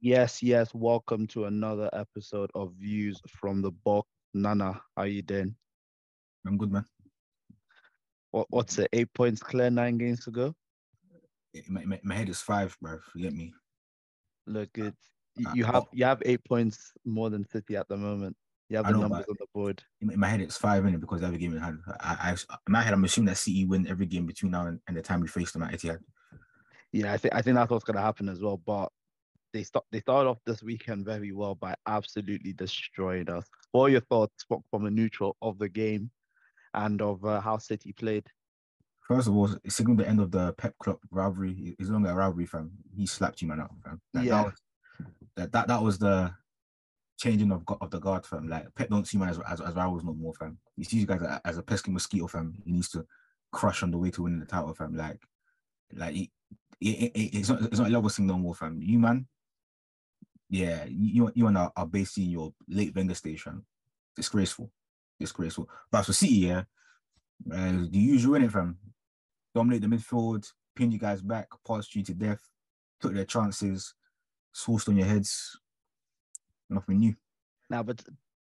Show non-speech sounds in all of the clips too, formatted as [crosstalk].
Yes, yes. Welcome to another episode of Views from the Box. Nana, how are you doing? I'm good, man. What what's it? Eight points clear, nine games to go. My, my, my head is five, bro. Forget me. Look good. You, Uh, have oh. you have eight points more than City at the moment. You have the know, numbers on the board. In in my head, it's five minutes because every game in hand. I, I, in my head, I'm assuming that City win every game between now and, and the time we face them at Etihad. Yeah, I think I think that's what's gonna happen as well. But they start they started off this weekend very well by absolutely destroying us. What are your thoughts fro- from a neutral of the game and of uh, how City played? First of all, it's signaling the end of the Pep Club rivalry. It's no longer a rivalry, fam. He slapped you, man, out, fam. Like, Yeah. That was, that, that, that was the changing of, of the guard, fam. Like, Pep don't see man as, as, as rivals no more, fam. He sees you guys as, as a pesky mosquito, fam. He needs to crush on the way to winning the title, fam. Like, like he, it, it, it's not it's not a level thing no more, fam. You man, yeah, you you and are, are in your late vendor station. Disgraceful, disgraceful. But for City, yeah, uh, the usual in it, from Dominate the midfield, pin you guys back, pass you to death, took their chances, sourced on your heads. Nothing new. Now, but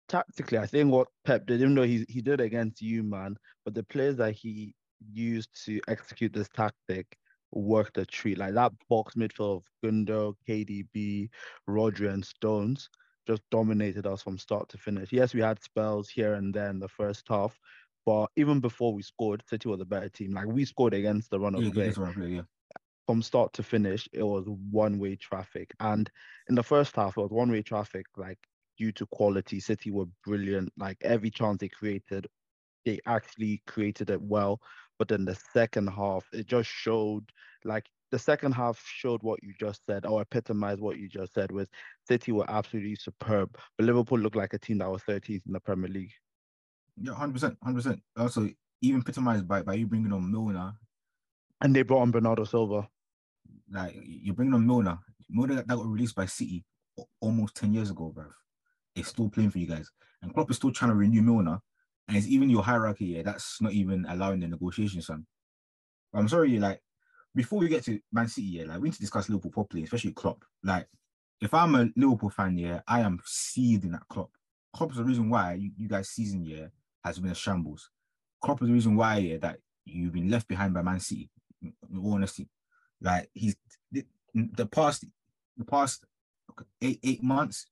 tactically, I think what Pep did, even though he he did against you, man, but the players that he used to execute this tactic worked a treat. Like that box midfield of Gundo, KDB, Rodri, and Stones just dominated us from start to finish. Yes, we had spells here and there in the first half, but even before we scored, City was a better team. Like we scored against the run of Yeah, play that's what I play, yeah. from start to finish, it was one way traffic. And in the first half, it was one way traffic, like due to quality. City were brilliant. Like every chance they created, they actually created it well. But then the second half, it just showed like the second half showed what you just said, or epitomized what you just said, was City were absolutely superb. But Liverpool looked like a team that was 13th in the Premier League. Yeah, hundred percent, hundred percent. Also, even epitomized by by you bringing on Milner, And they brought on Bernardo Silva. like you're bringing on Milner. Milner that, that got released by City almost ten years ago, bro. It's still playing for you guys, and Klopp is still trying to renew Milner, and it's even your hierarchy. Yeah, that's not even allowing the negotiation, son. I'm sorry, like before we get to Man City, yeah, like we need to discuss Liverpool properly, especially Klopp. Like, if I'm a Liverpool fan, yeah, I am seething at Klopp. Is the reason why you, you guys' season, yeah, has been a shambles. Klopp is the reason why, yeah, that you've been left behind by Man City. In all honesty, like he's the, the past, the past eight eight months,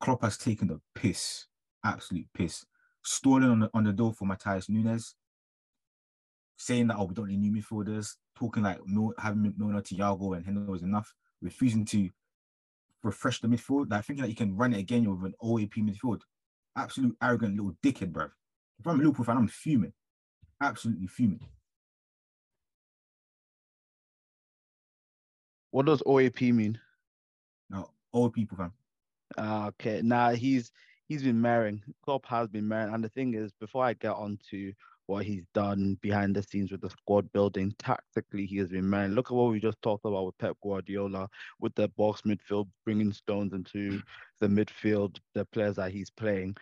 Klopp has taken the piss, absolute piss. Stalling on the on the door for Matheus Nunes, saying that oh we don't need new midfielders, talking like no, having Milner, Thiago, and Hendo is enough, refusing to refresh the midfield, like thinking that you can run it again with an OAP midfield. Absolute arrogant little dickhead, bruv. If I'm a Liverpool fan, I'm fuming, absolutely fuming. What does OAP mean? No, old people, fam. Ah, okay. Nah, he's he's been marrying. Klopp has been marrying. And the thing is, before I get on to what he's done behind the scenes with the squad building, tactically he has been marrying. Look at what we just talked about with Pep Guardiola, with the box midfield, bringing Stones into the midfield, the players that he's playing.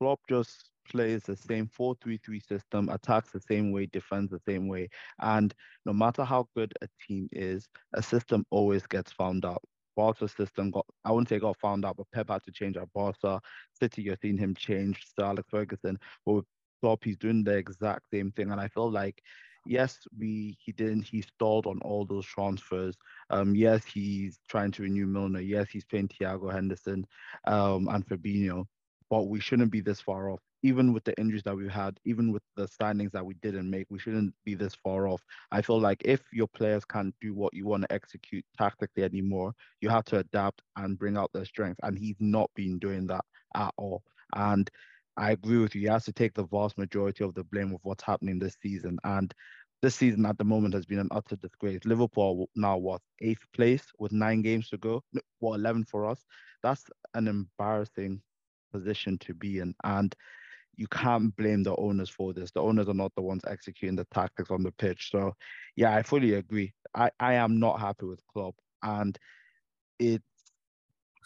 Klopp just plays the same 4-3-3 system, attacks the same way, defends the same way. And no matter how good a team is, a system always gets found out. Barca system got, I wouldn't say got found out, but Pep had to change at Barca. City, you're seeing him change to Alex Ferguson. But with Klopp, he's doing the exact same thing. And I feel like, yes, we he didn't, he stalled on all those transfers. Um, yes, he's trying to renew Milner. Yes, he's paying Thiago Henderson um, and Fabinho. But we shouldn't be this far off. Even with the injuries that we've had, even with the signings that we didn't make, we shouldn't be this far off. I feel like if your players can't do what you want to execute tactically anymore, you have to adapt and bring out their strengths. And he's not been doing that at all. And I agree with you. He has to take the vast majority of the blame of what's happening this season. And this season at the moment has been an utter disgrace. Liverpool now what eighth place with nine games to go. What eleven for us? That's an embarrassing position to be in. And you can't blame the owners for this. The owners are not the ones executing the tactics on the pitch. So, yeah, I fully agree. I, I am not happy with Klopp, and it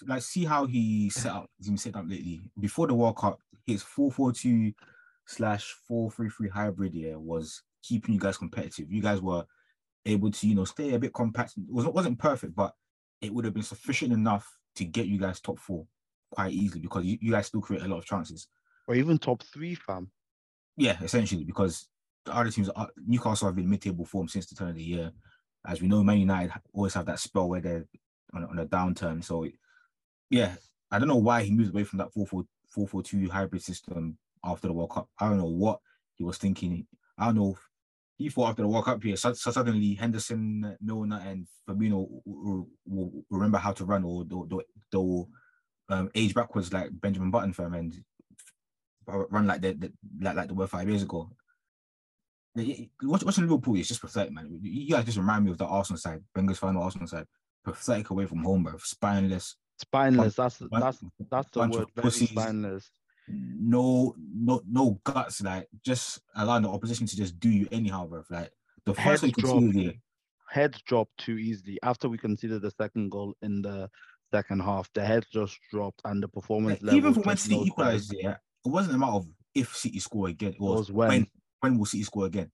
like see how he set up been set up lately. Before the World Cup, his 4-4-2 slash 4-3-3 hybrid yeah was keeping you guys competitive. You guys were able to, you know, stay a bit compact. It wasn't wasn't perfect, but it would have been sufficient enough to get you guys top four quite easily because you, you guys still create a lot of chances. Or even top three, fam. Yeah, essentially, because the other teams, uh, Newcastle have been mid-table form since the turn of the year. As we know, Man United always have that spell where they're on, on a downturn. So, yeah, I don't know why he moved away from that 4-4-2 hybrid system after the World Cup. I don't know what he was thinking. I don't know. He thought after the World Cup here, so, so suddenly Henderson, Milner, and Firmino will, will, remember how to run, or they'll, they'll, they'll um, age backwards like Benjamin Button fam. and run like they, like like they were five years ago. Watching Liverpool is just pathetic, man. You guys just remind me of the Arsenal side, Wenger's final Arsenal side. Pathetic away from home, bro. Spineless. Spineless. That's that's that's the word. Very spineless. No, no, no guts. Like just allowing the opposition to just do you anyhow, bro. Like the first heads drop, heads drop too easily after we conceded the second goal in the second half. The heads just dropped and the performance level. Even for when City equalized, yeah, it wasn't a matter of if City score again. It was, it was when. when. when will City score again?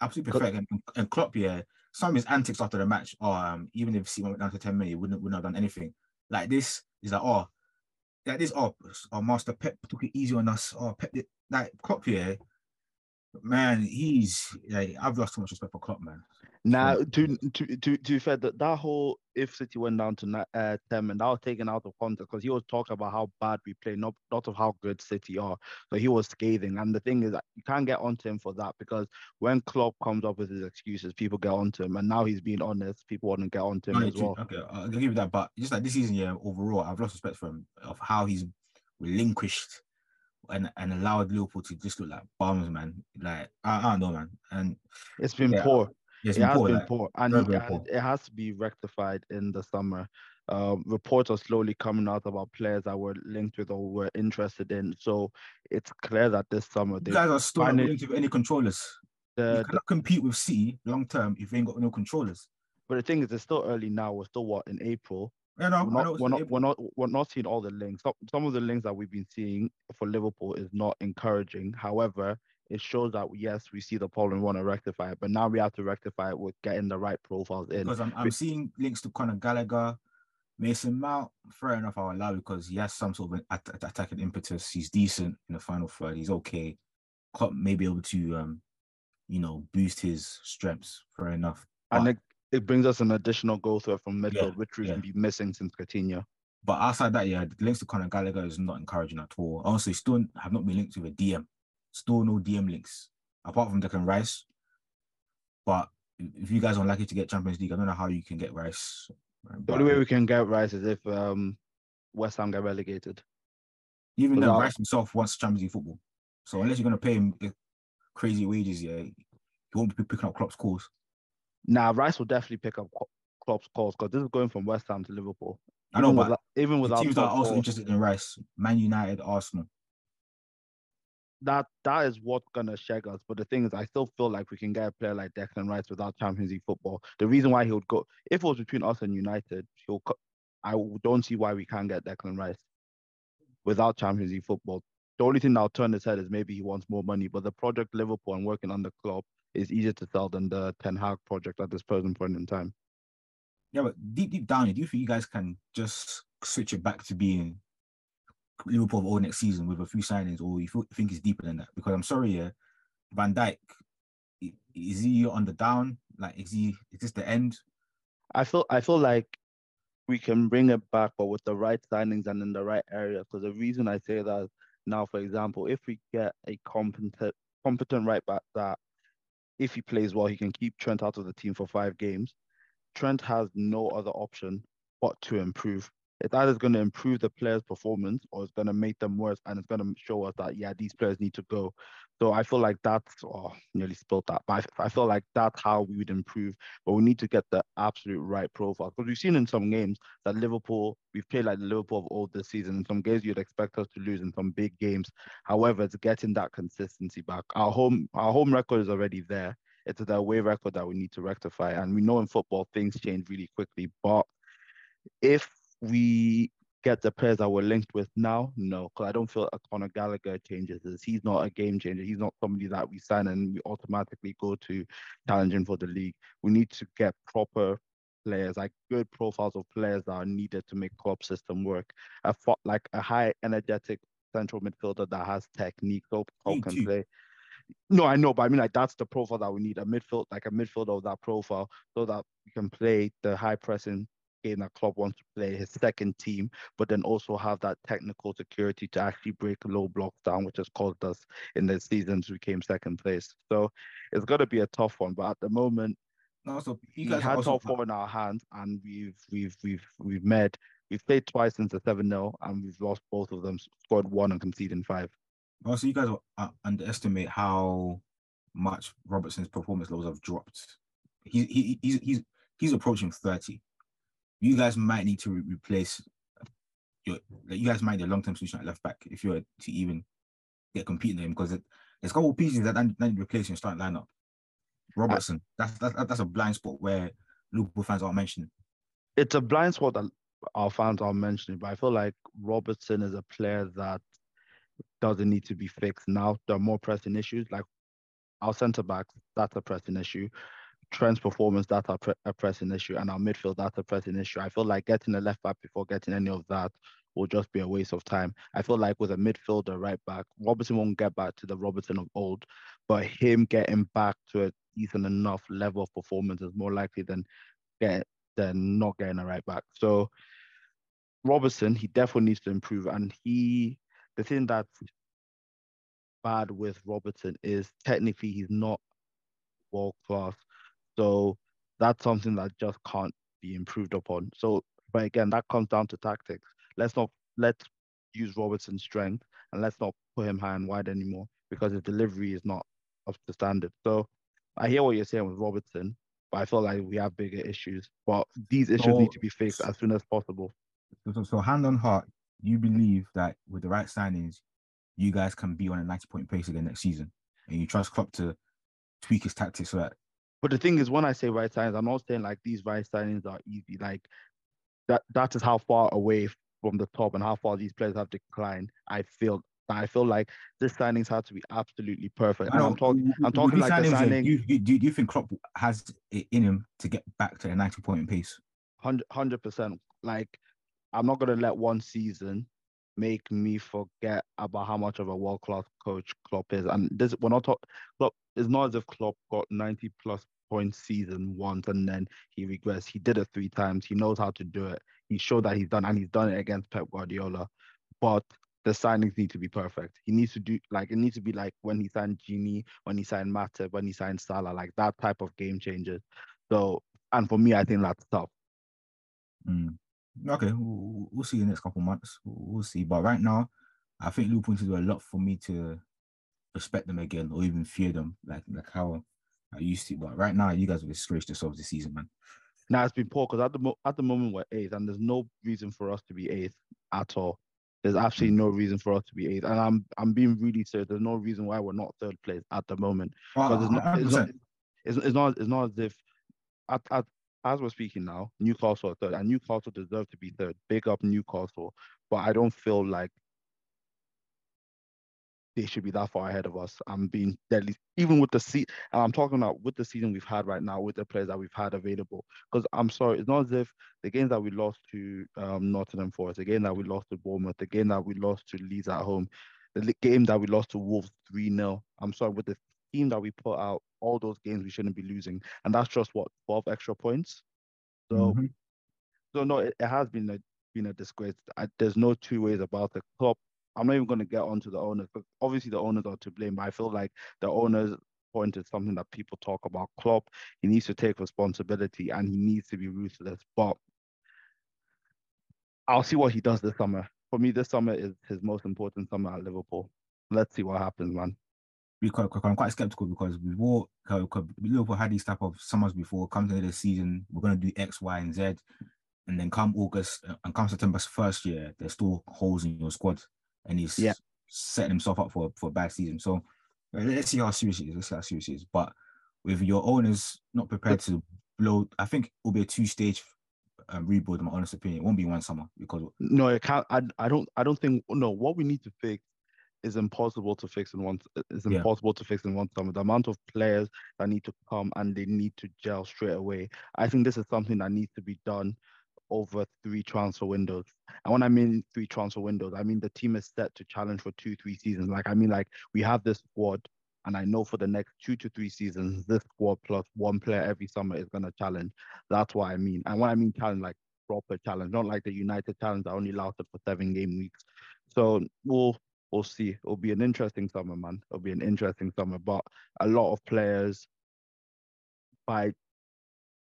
Absolutely perfect. And, and Klopp, yeah, some of his antics after the match, oh, um, even if City went down to 10 minutes, wouldn't, wouldn't have done anything. Like this, is like, oh, like this, oh, our master Pep took it easy on us. Oh, Pep, like Klopp, yeah, man, he's, like, I've lost too much respect for Klopp, man. Now, to to to to fair, that that whole if City went down to uh, ten and that was taken out of context because he was talking about how bad we play, not not of how good City are. So he was scathing, and the thing is, you can't get onto him for that because when Klopp comes up with his excuses, people get onto him, and now he's being honest. People want to get onto him no, as well. Okay, I'll give you that, but just like this season, yeah, overall, I've lost respect for him of how he's relinquished and, and allowed Liverpool to just look like bums, man. Like I, I don't know, man. And it's been yeah, poor. Yes, it has poor, been like, poor, and, very, very poor. it has to be rectified in the summer. Um, reports are slowly coming out about players that were linked with or were interested in. So it's clear that this summer they you guys are still not linked with any controllers. The, you cannot the, compete with City long term if you ain't got no controllers. But the thing is, it's still early now. We're still what in April. Yeah, no, we're not, we're not, we're not, we're not seeing all the links. Some, of the links that we've been seeing for Liverpool is not encouraging. However, it shows that yes, we see the problem, want to rectify it, but now we have to rectify it with getting the right profiles in. Because I'm, I'm seeing links to Conor Gallagher, Mason Mount. Fair enough, I'll allow because he has some sort of at- attacking impetus. He's decent in the final third. He's okay. Klopp may be able to, um, you know, boost his strengths. Fair enough. But, and it, brings us an additional goal threat from midfield, yeah, which we've yeah. been missing since Coutinho. But outside that, yeah, the links to Conor Gallagher is not encouraging at all. Also, still have not been linked with a DM still no DM links apart from Declan Rice. But if you guys are unlucky to get Champions League, I don't know how you can get Rice. The only way we can get Rice is if um, West Ham get relegated. Even though Rice himself wants Champions League football, so unless you're gonna pay him crazy wages, yeah, he won't be picking up Klopp's calls. Nah, Rice will definitely pick up Klopp's calls because this is going from West Ham to Liverpool. I know, but even without teams that are also interested in Rice, Man United, Arsenal that that is what's gonna shake us. But the thing is, I still feel like we can get a player like Declan Rice without Champions League football. The reason why he would go, if it was between us and United, he'll. I don't see why we can't get Declan Rice without Champions League football. The only thing that'll turn his head is maybe he wants more money. But the project Liverpool and working on the club is easier to sell than the Ten Hag project at this present point in time. Yeah, but deep deep down, do you think you guys can just switch it back to being Liverpool all next season with a few signings, or you think it's deeper than that? Because I'm sorry, yeah, Van Dijk is he on the down? Like, is he is this the end? I feel I feel like we can bring it back, but with the right signings and in the right area. Because the reason I say that now, for example, if we get a competent competent right back that if he plays well, he can keep Trent out of the team for five games. Trent has no other option but to improve it's either going to improve the players' performance or it's going to make them worse, and it's going to show us that yeah, these players need to go. So I feel like that's oh, nearly spilled that, but I, I feel like that's how we would improve. But we need to get the absolute right profile because we've seen in some games that Liverpool we've played like Liverpool of old this season. In some games you'd expect us to lose in some big games. However, it's getting that consistency back. Our home our home record is already there. It's the away record that we need to rectify, and we know in football things change really quickly. But if we get the players that we're linked with now? No, because I don't feel a Conor Gallagher changes this. He's not a game changer. He's not somebody that we sign and we automatically go to challenging for the league. We need to get proper players, like good profiles of players that are needed to make club system work. A like a high energetic central midfielder that has technique, so can play. No, I know, but I mean like that's the profile that we need. A midfield, like a midfielder of that profile, so that we can play the high pressing that Klopp wants to play, his second team, but then also have that technical security to actually break low blocks down, which has caused us in the seasons we came second place. So it's gonna be a tough one. But at the moment, no, so you guys had top four in our hands, and we've we've we've we've made we've played twice since the seven 0 and we've lost both of them, scored one and conceded five. Also, you guys uh, underestimate how much Robertson's performance levels have dropped. He, he he's he's he's approaching thirty. You guys might need to re- replace your. Like, you guys might need a long term solution at left back if you're to even get competing him because there's a couple of pieces that need replacing starting lineup. Robertson, that's, that's that's a blind spot where Liverpool fans aren't mentioning. It's a blind spot that our fans are mentioning, but I feel like Robertson is a player that doesn't need to be fixed now. There are more pressing issues, like our centre backs, that's a pressing issue. Trent's performance, that's a, pre- a pressing issue, and our midfield, that's a pressing issue. I feel like getting a left back before getting any of that will just be a waste of time. I feel like with a midfielder right back, Robertson won't get back to the Robertson of old, but him getting back to a decent enough level of performance is more likely than get than not getting a right back. So Robertson, he definitely needs to improve, and he the thing that's bad with Robertson is technically he's not world class. So that's something that just can't be improved upon. So, but again, that comes down to tactics. Let's not let's use Robertson's strength and let's not put him high and wide anymore because his delivery is not up to standard. So I hear what you're saying with Robertson, but I feel like we have bigger issues. But these issues so, need to be fixed as soon as possible. So, so hand on heart, you believe that with the right signings, you guys can be on a 90 point pace again next season. And you trust Klopp to tweak his tactics so that. But the thing is, when I say right signings, I'm not saying like these right signings are easy. Like that that is how far away from the top and how far these players have declined. I feel I feel like this signings have to be absolutely perfect. And I'm talking I'm talking like the signing. Do you, do you think Klopp has it in him to get back to a 90 point pace? 100 percent. Like I'm not gonna let one season make me forget about how much of a world class coach Klopp is. And this we're not talking Klopp it's not as if Klopp got 90 plus point season once and then he regrets. He did it three times. He knows how to do it. He showed that he's done and he's done it against Pep Guardiola. But the signings need to be perfect. He needs to do like it needs to be like when he signed Gini, when he signed Matip, when he signed Salah, like that type of game changers. So and for me, I think that's tough. Mm. Okay, we'll, we'll see in the next couple months. We'll see. But right now, I think Liverpool need to do a lot for me to respect them again or even fear them, like like how I used to. But right now, you guys have disgraced yourselves this season, man. Now it's been poor because at the mo- at the moment we're eighth, and there's no reason for us to be eighth at all. There's absolutely no reason for us to be eighth, and I'm I'm being really serious. There's no reason why we're not third place at the moment because it's, not, it's, not, it's, it's not it's not as if at, at as we're speaking now, Newcastle are third, and Newcastle deserve to be third. Big up Newcastle, but I don't feel like they should be that far ahead of us. I'm being deadly, even with the seat, and I'm talking about with the season we've had right now, with the players that we've had available. Because I'm sorry, it's not as if the games that we lost to um, Nottingham Forest, the game that we lost to Bournemouth, the game that we lost to Leeds at home, the game that we lost to Wolves 3 0. I'm sorry, with the team that we put out, all those games we shouldn't be losing, and that's just what 12 extra points. So, mm-hmm. so no, it, it, has been a been a disgrace. I, there's no two ways about the club. I'm not even going to get onto the owners, but obviously the owners are to blame. But I feel like the owners point is something that people talk about. Klopp, he needs to take responsibility and he needs to be ruthless. But I'll see what he does this summer. For me, this summer is his most important summer at Liverpool. Let's see what happens, man I'm quite skeptical because we all Liverpool had these type of summers before. Come to the season, we're gonna do X, Y, and Z, and then come August uh, and come September's first year, there's still holes in your squad, and he's yeah. setting himself up for for a bad season. So let's see how serious it is. Let's see how serious it is. But with your owners not prepared to blow, I think it will be a two stage um, rebuild. In my honest opinion, it won't be one summer because no, it can't. I, I don't. I don't think. No, what we need to fix is impossible to fix in one. It's Yeah. impossible to fix in one summer. The amount of players that need to come and they need to gel straight away. I think this is something that needs to be done over three transfer windows. And when I mean three transfer windows, I mean the team is set to challenge for two, three seasons. Like I mean, like we have this squad, and I know for the next two to three seasons, this squad plus one player every summer is gonna challenge. That's what I mean. And when I mean challenge, like proper challenge, not like the United challenge that only lasted for seven game weeks. So we'll we'll see. It'll be an interesting summer, man. It'll be an interesting summer. But a lot of players by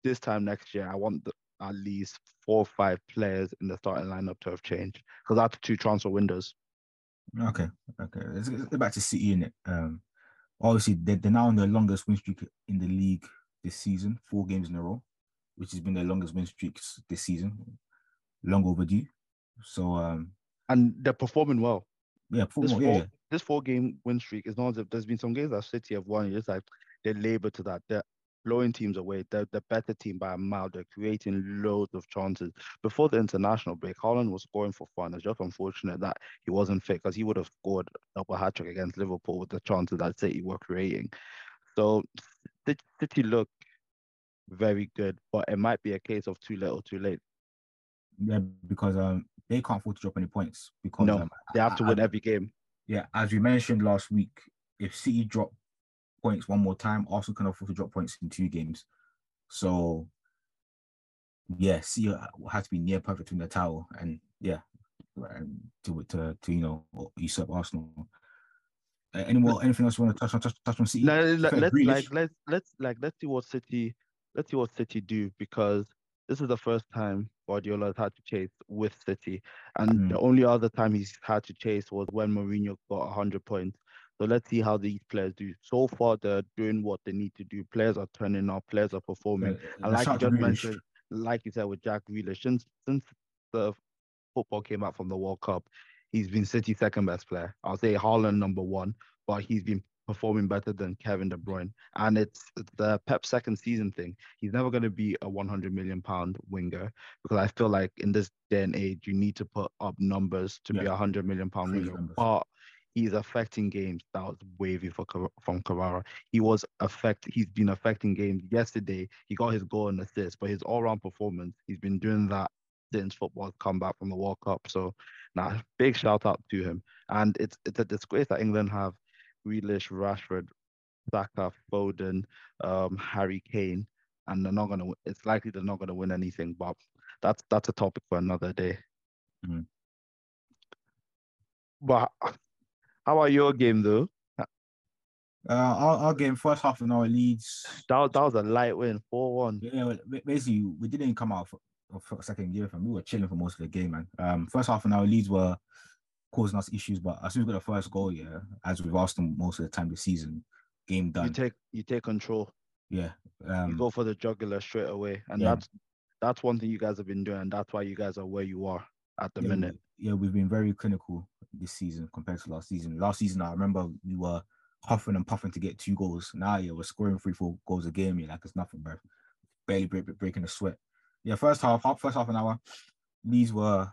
this time next year, I want the, at least four or five players in the starting lineup to have changed because that's two transfer windows. Okay, okay. Let's let's get back to City in it. Um, obviously they're, they're now on the longest win streak in the league this season, four games in a row, which has been their longest win streak this season. Long overdue. So um, And they're performing well. yeah, This four, yeah, yeah. this four game win streak is not as if there's been some games that City have won. It's like they labor to that. They're blowing teams away. They're the better team by a mile. They're creating loads of chances. Before the international break, Haaland was scoring for fun. It's just unfortunate that he wasn't fit because he would have scored a double hat trick against Liverpool with the chances that City were creating. So Ci- City look very good, but it might be a case of too little, too late. yeah, because um they can't afford to drop any points because No, um, They have to I- win I- every game. yeah, as we mentioned last week, if City drop points one more time, Arsenal can afford to drop points in two games. So, yeah, will have to be near perfect in the towel, and yeah, and to to to you know usurp Arsenal. Uh, any more? Anything else you want to touch on? Touch, touch on City? Let, let, let's, like let's let's like let's see what City let's see what City do because this is the first time Guardiola has had to chase with City, and Mm. the only other time he's had to chase was when Mourinho got hundred points. So let's see how these players do. So far, they're doing what they need to do. Players are turning up. Players are performing. Uh, And like you just mentioned, like you said with Jack Grealish, since since the football came out from the World Cup, he's been City's second best player. I'll say Haaland number one, but he's been performing better than Kevin De Bruyne. And it's, the Pep second season thing. He's never going to be a 100 million pound winger because I feel like in this day and age, you need to put up numbers to be a 100 million pound winger. numbers. But he's affecting games that was wavy for from Carrara. He was affect. He's been affecting games. Yesterday, he got his goal and assist, but his all-round performance, he's been doing that since football's come back from the World Cup. So, nah, big shout out to him. And it's it's a disgrace that England have Grealish, Rashford, Saka, Foden, um, Harry Kane, and they're not gonna. It's likely they're not gonna win anything. But that's that's a topic for another day. Mhm. But how about your game though? Uh, our, our game first half an hour leads. That, that was a light win, four one. Yeah, well, basically we didn't come out for, for second gear from. We were chilling for most of the game, man. Um, first half an hour leads were causing us issues, but as soon as we got the first goal, yeah, as we've asked them most of the time this season, game done. You take you take control. yeah, You um, go for the jugular straight away, and yeah. that's that's one thing you guys have been doing, and that's why you guys are where you are at the yeah, minute. we- yeah, we've been very clinical this season compared to last season. Last season, I remember we were huffing and puffing to get two goals. Now, yeah, we're scoring three, four goals a game. Yeah, like it's nothing, bro. Barely break, breaking a sweat. Yeah, first half, half first half an hour, Leeds were,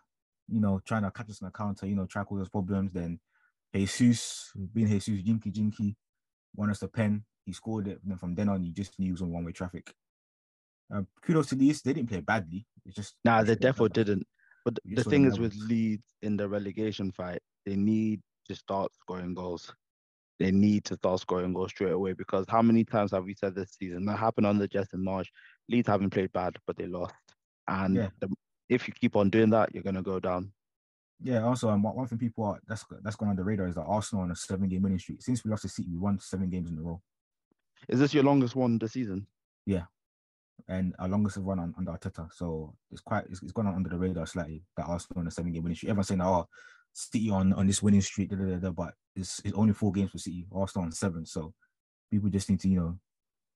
you know, trying to catch us on the counter, you know, try all those problems. Then Jesus, being Jesus, Jinky Jinky, won us the pen. He scored it. And then from then on, you just knew he was on one way traffic. Um, kudos to Leeds. They didn't play badly. It's just Nah, they definitely didn't. But the thing is with. Leeds in the relegation fight, they need to start scoring goals. They need to start scoring goals straight away because how many times have we said this season that happened under Justin Marsch? Leeds haven't played bad, but they lost. And Yeah. the, if you keep on doing that, you're gonna go down. Yeah, also um, one thing people are that's that's gone on the radar is that Arsenal on a seven game winning streak. Since we lost to City, we won seven games in a row. Is this your longest one this season? And our longest run on under Arteta. So it's quite it's, it's gone on under the radar slightly that Arsenal on a seven game winning streak. Everyone's saying, oh, City on, on this winning streak, da, da, da, but it's, it's only four games for City, Arsenal on seven. So people just need to, you know,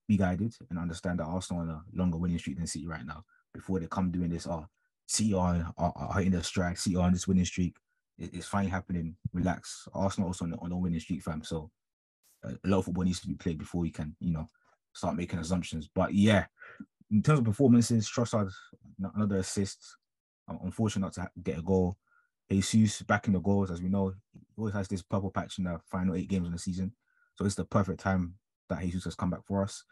be guided and understand that Arsenal on a longer winning streak than City right now before they come doing this, oh, City are, are, are hitting their strike, City on this winning streak. It, it's fine happening. Relax. Arsenal also on, on a winning streak, fam. So uh, a lot of football needs to be played before we can, you know, start making assumptions. But yeah, in terms of performances, Trossard, another assist. I'm unfortunate not to get a goal. Jesus back in the goals, as we know, always has this purple patch in the final eight games in the season. So it's the perfect time that Jesus has come back for us.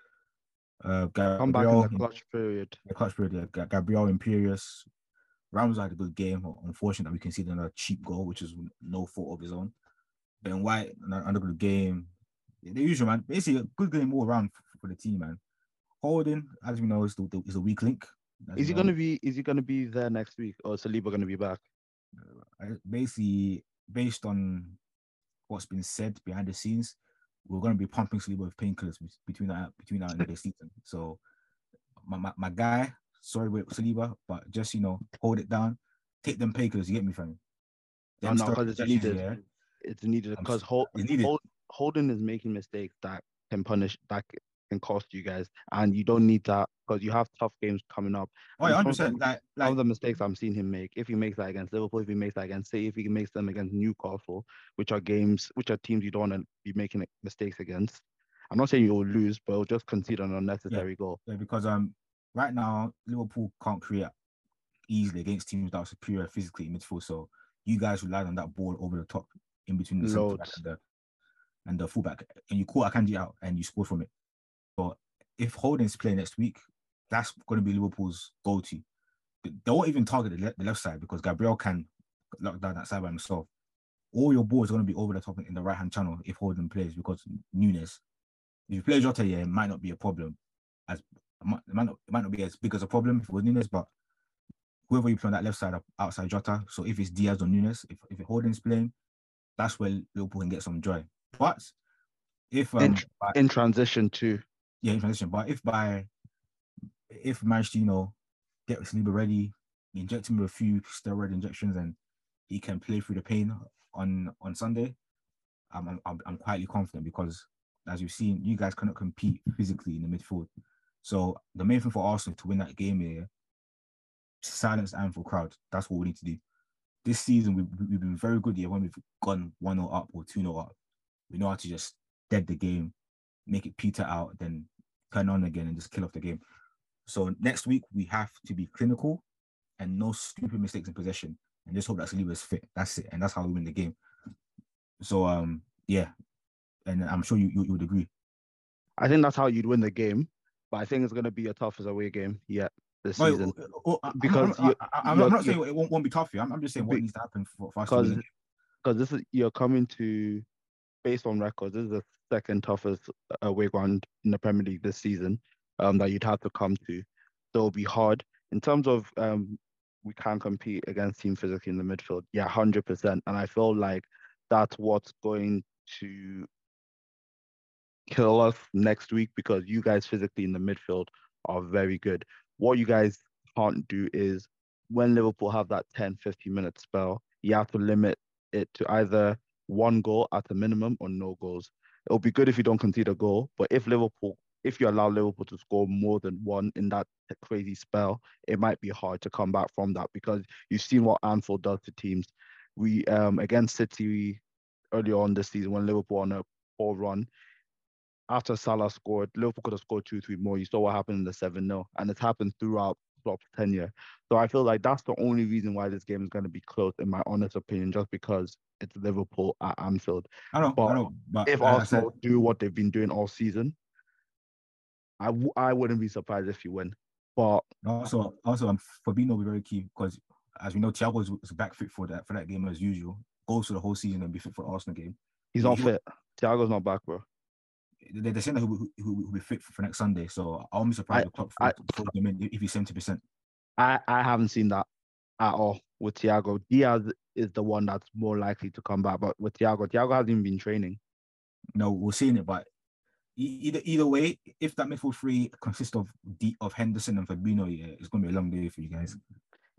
Uh, Come back in the clutch period. the clutch period, yeah, Gabriel Imperious. Rams had a good game. Unfortunate that we conceded another cheap goal, which is no fault of his own. Ben White, another good game. The usual man. Basically, a good game all around for the team, man. Holding, as we know, is the, the- is a weak link. Is he know. gonna be? Is he gonna be there next week, or is Saliba gonna be back? Uh, I- basically based on what's been said behind the scenes, we're going to be pumping Saliba with painkillers be- between that between now and the season. So, my, my, my guy, sorry with Saliba, but just you know, hold it down, take them painkillers. You get me, fam? I'm not steroid because it's needed. yeah, It's needed because s- Hol- it's Holding is making mistakes that can punish that can cost you guys, and you don't need that because you have tough games coming up. Oh, yeah, and hundred some- percent. Like, Some of the mistakes I'm seeing him make, if he makes that against Liverpool, if he makes that against City, if he makes them against Newcastle, which are games, which are teams you don't want to be making mistakes against. I'm not saying you'll lose, but you'll just concede an unnecessary goal. Yeah, because um, right now Liverpool can't create easily against teams that are superior physically in midfield. So you guys relied on that ball over the top in between the centre back and the and the fullback, and you caught Akanji out and you scored from it. So if Holding's playing next week, that's going to be Liverpool's go-to. They they won't even target the, le- the left side because Gabriel can lock down that side by himself. All your balls are going to be over the top in the right hand channel if Holding plays because Nunez. If you play Jota, yeah, it might not be a problem. As it might, not, it might not be as big as a problem if it was Nunez, but whoever you play on that left side outside Jota, so if it's Diaz or Nunez, if if Holding's playing, that's where Liverpool can get some joy. But if um, In- In transition to yeah, in transition, but if by if we manage to you know get Saliba ready, inject him with a few steroid injections, and he can play through the pain on on Sunday, I'm I'm, I'm- quietly confident because as you've seen, you guys cannot compete physically in the midfield. So the main thing for Arsenal to win that game here, silence the Anfield crowd. That's what we need to do. This season we've, we've been very good here when we've gone 1-0 up or 2-0 up. We know how to just dead the game, make it peter out, then turn on again and just kill off the game. So next week we have to be clinical and no stupid mistakes in possession and just hope that Saliba is fit. That's it. And that's how we win the game. So um yeah. And I'm sure you you, you would agree. I think that's how you'd win the game, but I think it's gonna be a toughest away game yet this season. I'm- Because I'm, you- I- I- I'm you're- not saying it won't, won't be tough. I'm, I'm just saying what needs to happen for, for us to win. the Because because this is you're coming to based on records, this is the second toughest away ground in the Premier League this season um, that you'd have to come to. So it'll be hard in terms of um, we can compete against team physically in the midfield. Yeah, hundred percent. And I feel like that's what's going to kill us next week because you guys physically in the midfield are very good. What you guys can't do is when Liverpool have that 10, 15 minute spell, you have to limit it to either one goal at a minimum or no goals. It'll be good if you don't concede a goal, but if Liverpool, if you allow Liverpool to score more than one in that crazy spell, it might be hard to come back from that because you've seen what Anfield does to teams. We um against City earlier on this season when Liverpool on a poor run, after Salah scored, Liverpool could have scored two, three more. You saw what happened in the 7 0, and it's happened throughout Klopp's tenure. So I feel like that's the only reason why this game is going to be close, in my honest opinion, just because it's Liverpool at Anfield. I know, but I know. But If like I said, Arsenal do what they've been doing all season, I w- I wouldn't be surprised if you win. But Also, also, um, Fabinho will be very key because, as we know, Thiago is, is back fit for that for that game as usual. Goes for the whole season and be fit for the Arsenal game. he's not fit. Thiago's not back, bro. They- They're saying that he'll, be- he'll, be fit for, next Sunday. So I'll be surprised I- if I- throws him in if he's seventy percent. I, I haven't seen that at all with Thiago. Diaz is the one that's more likely to come back, but with Thiago, Thiago hasn't even been training. No, we're seeing it, but either either way, if that midfield three consists of D, of Henderson and Fabinho, yeah, it's gonna be a long day for you guys.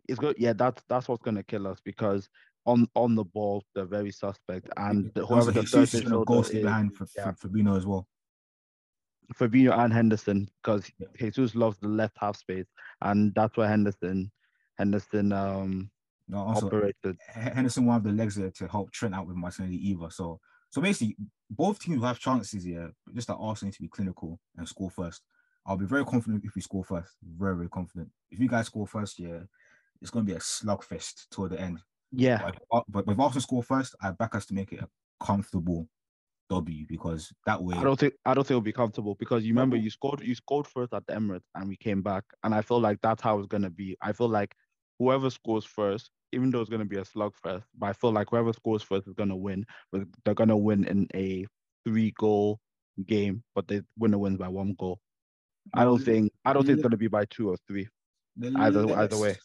It's good. Yeah, that's that's what's gonna kill us because on on the ball they're very suspect, and whoever the third midfielder is, behind for, yeah. for Fabinho as well. Fabinho and Henderson, because. Jesus loves the left half space, and that's where Henderson Henderson um No, also operated. Henderson won't have the legs there to help Trent out with Martinelli either. So so basically, both teams will have chances here. but Just that Arsenal need to be clinical and score first. I'll be very confident if we score first. Very very confident. If you guys score first, yeah, it's gonna be a slugfest toward the end. Yeah, But, but if Arsenal score first, I back us to make it a comfortable W because that way. I don't think I don't think it'll be comfortable because you remember you scored you scored first at the Emirates and we came back and I feel like that's how it's gonna be. I feel like whoever scores first, even though it's gonna be a slugfest, but I feel like whoever scores first is gonna win. But they're gonna win in a three goal game, but the winner wins by one goal. I don't think I don't think it's gonna be by two or three. either- either way.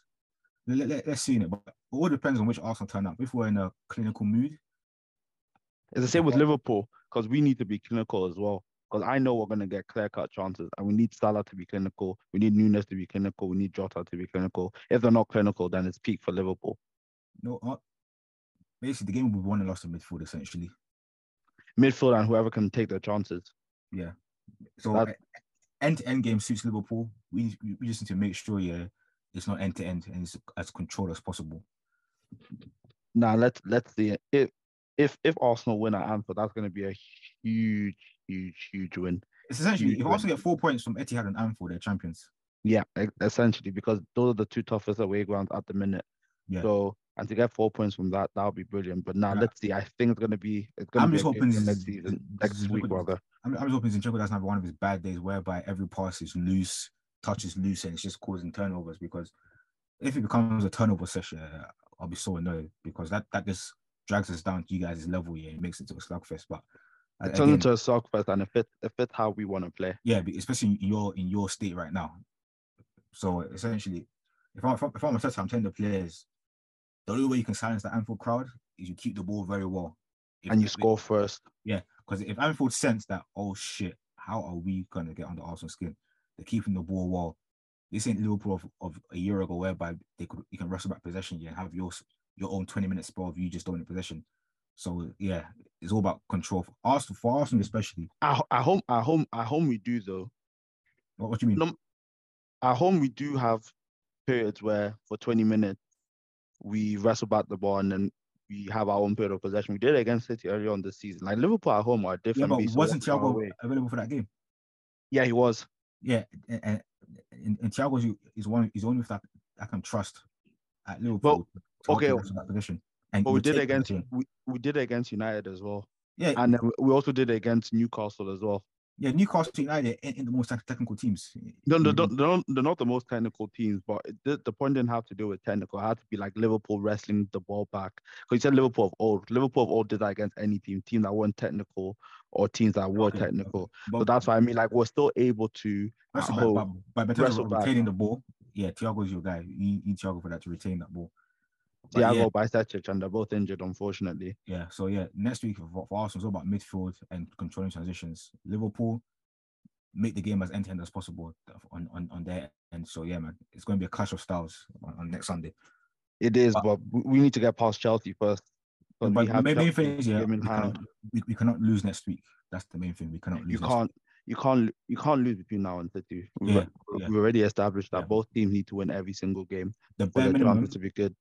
Let, let's see it, but it all depends on which Arsenal turn up. If we're in a clinical mood, It's the same with Liverpool because we need to be clinical as well. Because I know we're gonna get clear cut chances, and we need Salah to be clinical. We need Nunez to be clinical. We need Jota to be clinical. If they're not clinical, then it's peak for Liverpool. no, uh, basically the game will be won and lost in midfield essentially. Midfield and whoever can take their chances. Yeah. So end to end game suits Liverpool. We we we just need to make sure yeah, it's not end to end and it's as controlled as possible. Now let's let's see it. If if Arsenal win at Anfield, that's gonna be a huge, huge, huge win. It's essentially Huge if win. Arsenal get four points from Etihad and Anfield, they're champions. Yeah, essentially because those are the two toughest away grounds at the minute. Yeah. So and to get four points from that, that would be brilliant. But now Yeah. let's see. I think it's gonna be it's gonna I'm be just hoping next season, next week rather. I'm, I'm just hoping Zinchenko doesn't have one of his bad days whereby every pass is loose, touches loose, and it's just causing turnovers. Because if it becomes a turnover session, I'll be so annoyed because that that just drags us down to you guys' level. Yeah, it makes it to a slugfest. But uh, It turns into a slugfest, fest, and if it if it's how we want to play, yeah, especially in your in your state right now. So essentially, if I'm if I'm, if I'm Arteta, I'm telling the players the only way you can silence the Anfield crowd is you keep the ball very well. If- and you if- score first. yeah. because if Anfield sense that, oh shit, how are we gonna get under Arsenal skin? They're keeping the ball well. This ain't Liverpool of, of a year ago, whereby they could you can wrestle back possession yeah, and have your your own 20 minute spell of you just doing possession. So yeah, it's all about control for Arsenal, for Arsenal especially. At, at home, at home, at home, we do though. What, what do you mean? At home, we do have periods where for 20 minutes we wrestle back the ball and then we have our own period of possession. We did it against City earlier on the season. Like Liverpool at home are yeah, different. but wasn't Thiago available for that game? Yeah, he was. Yeah, and, and, and, Thiago is, one is only with that I can trust at Liverpool. help okay, you that position. And But we did it against we, we did against United as well, yeah, and then we also did it against Newcastle as well. yeah. Newcastle United ain't the most technical teams. No, no, no, they're not, the most technical teams, but it, the, the point didn't have to do with technical. It had to be like Liverpool wrestling the ball back. Because you said Liverpool of old. Liverpool of old did that against any team, team that weren't technical or teams that were Okay, technical. But So that's why I mean, like, we're still able to wrestle home. but in terms wrestle back. retaining the ball, yeah, Thiago's your guy. You you need Thiago for that to retain that ball. But Thiago yeah, Bajcetic, and they're both injured, unfortunately. yeah. So yeah, next week for, for Arsenal, it's all about midfield and controlling transitions. Liverpool make the game as end to end as possible on, on on their end. So yeah, man, it's going to be a clash of styles on, on next Sunday. It is, But- but we need to get past Chelsea first. But we the main, thing is, yeah, we cannot, we, we cannot lose next week. That's the main thing. We cannot lose. You can't, you can't, you can't lose between now and City. We've, Yeah, yeah. we've already established that Yeah. both teams need to win every single game The for their minimum, chances to be good.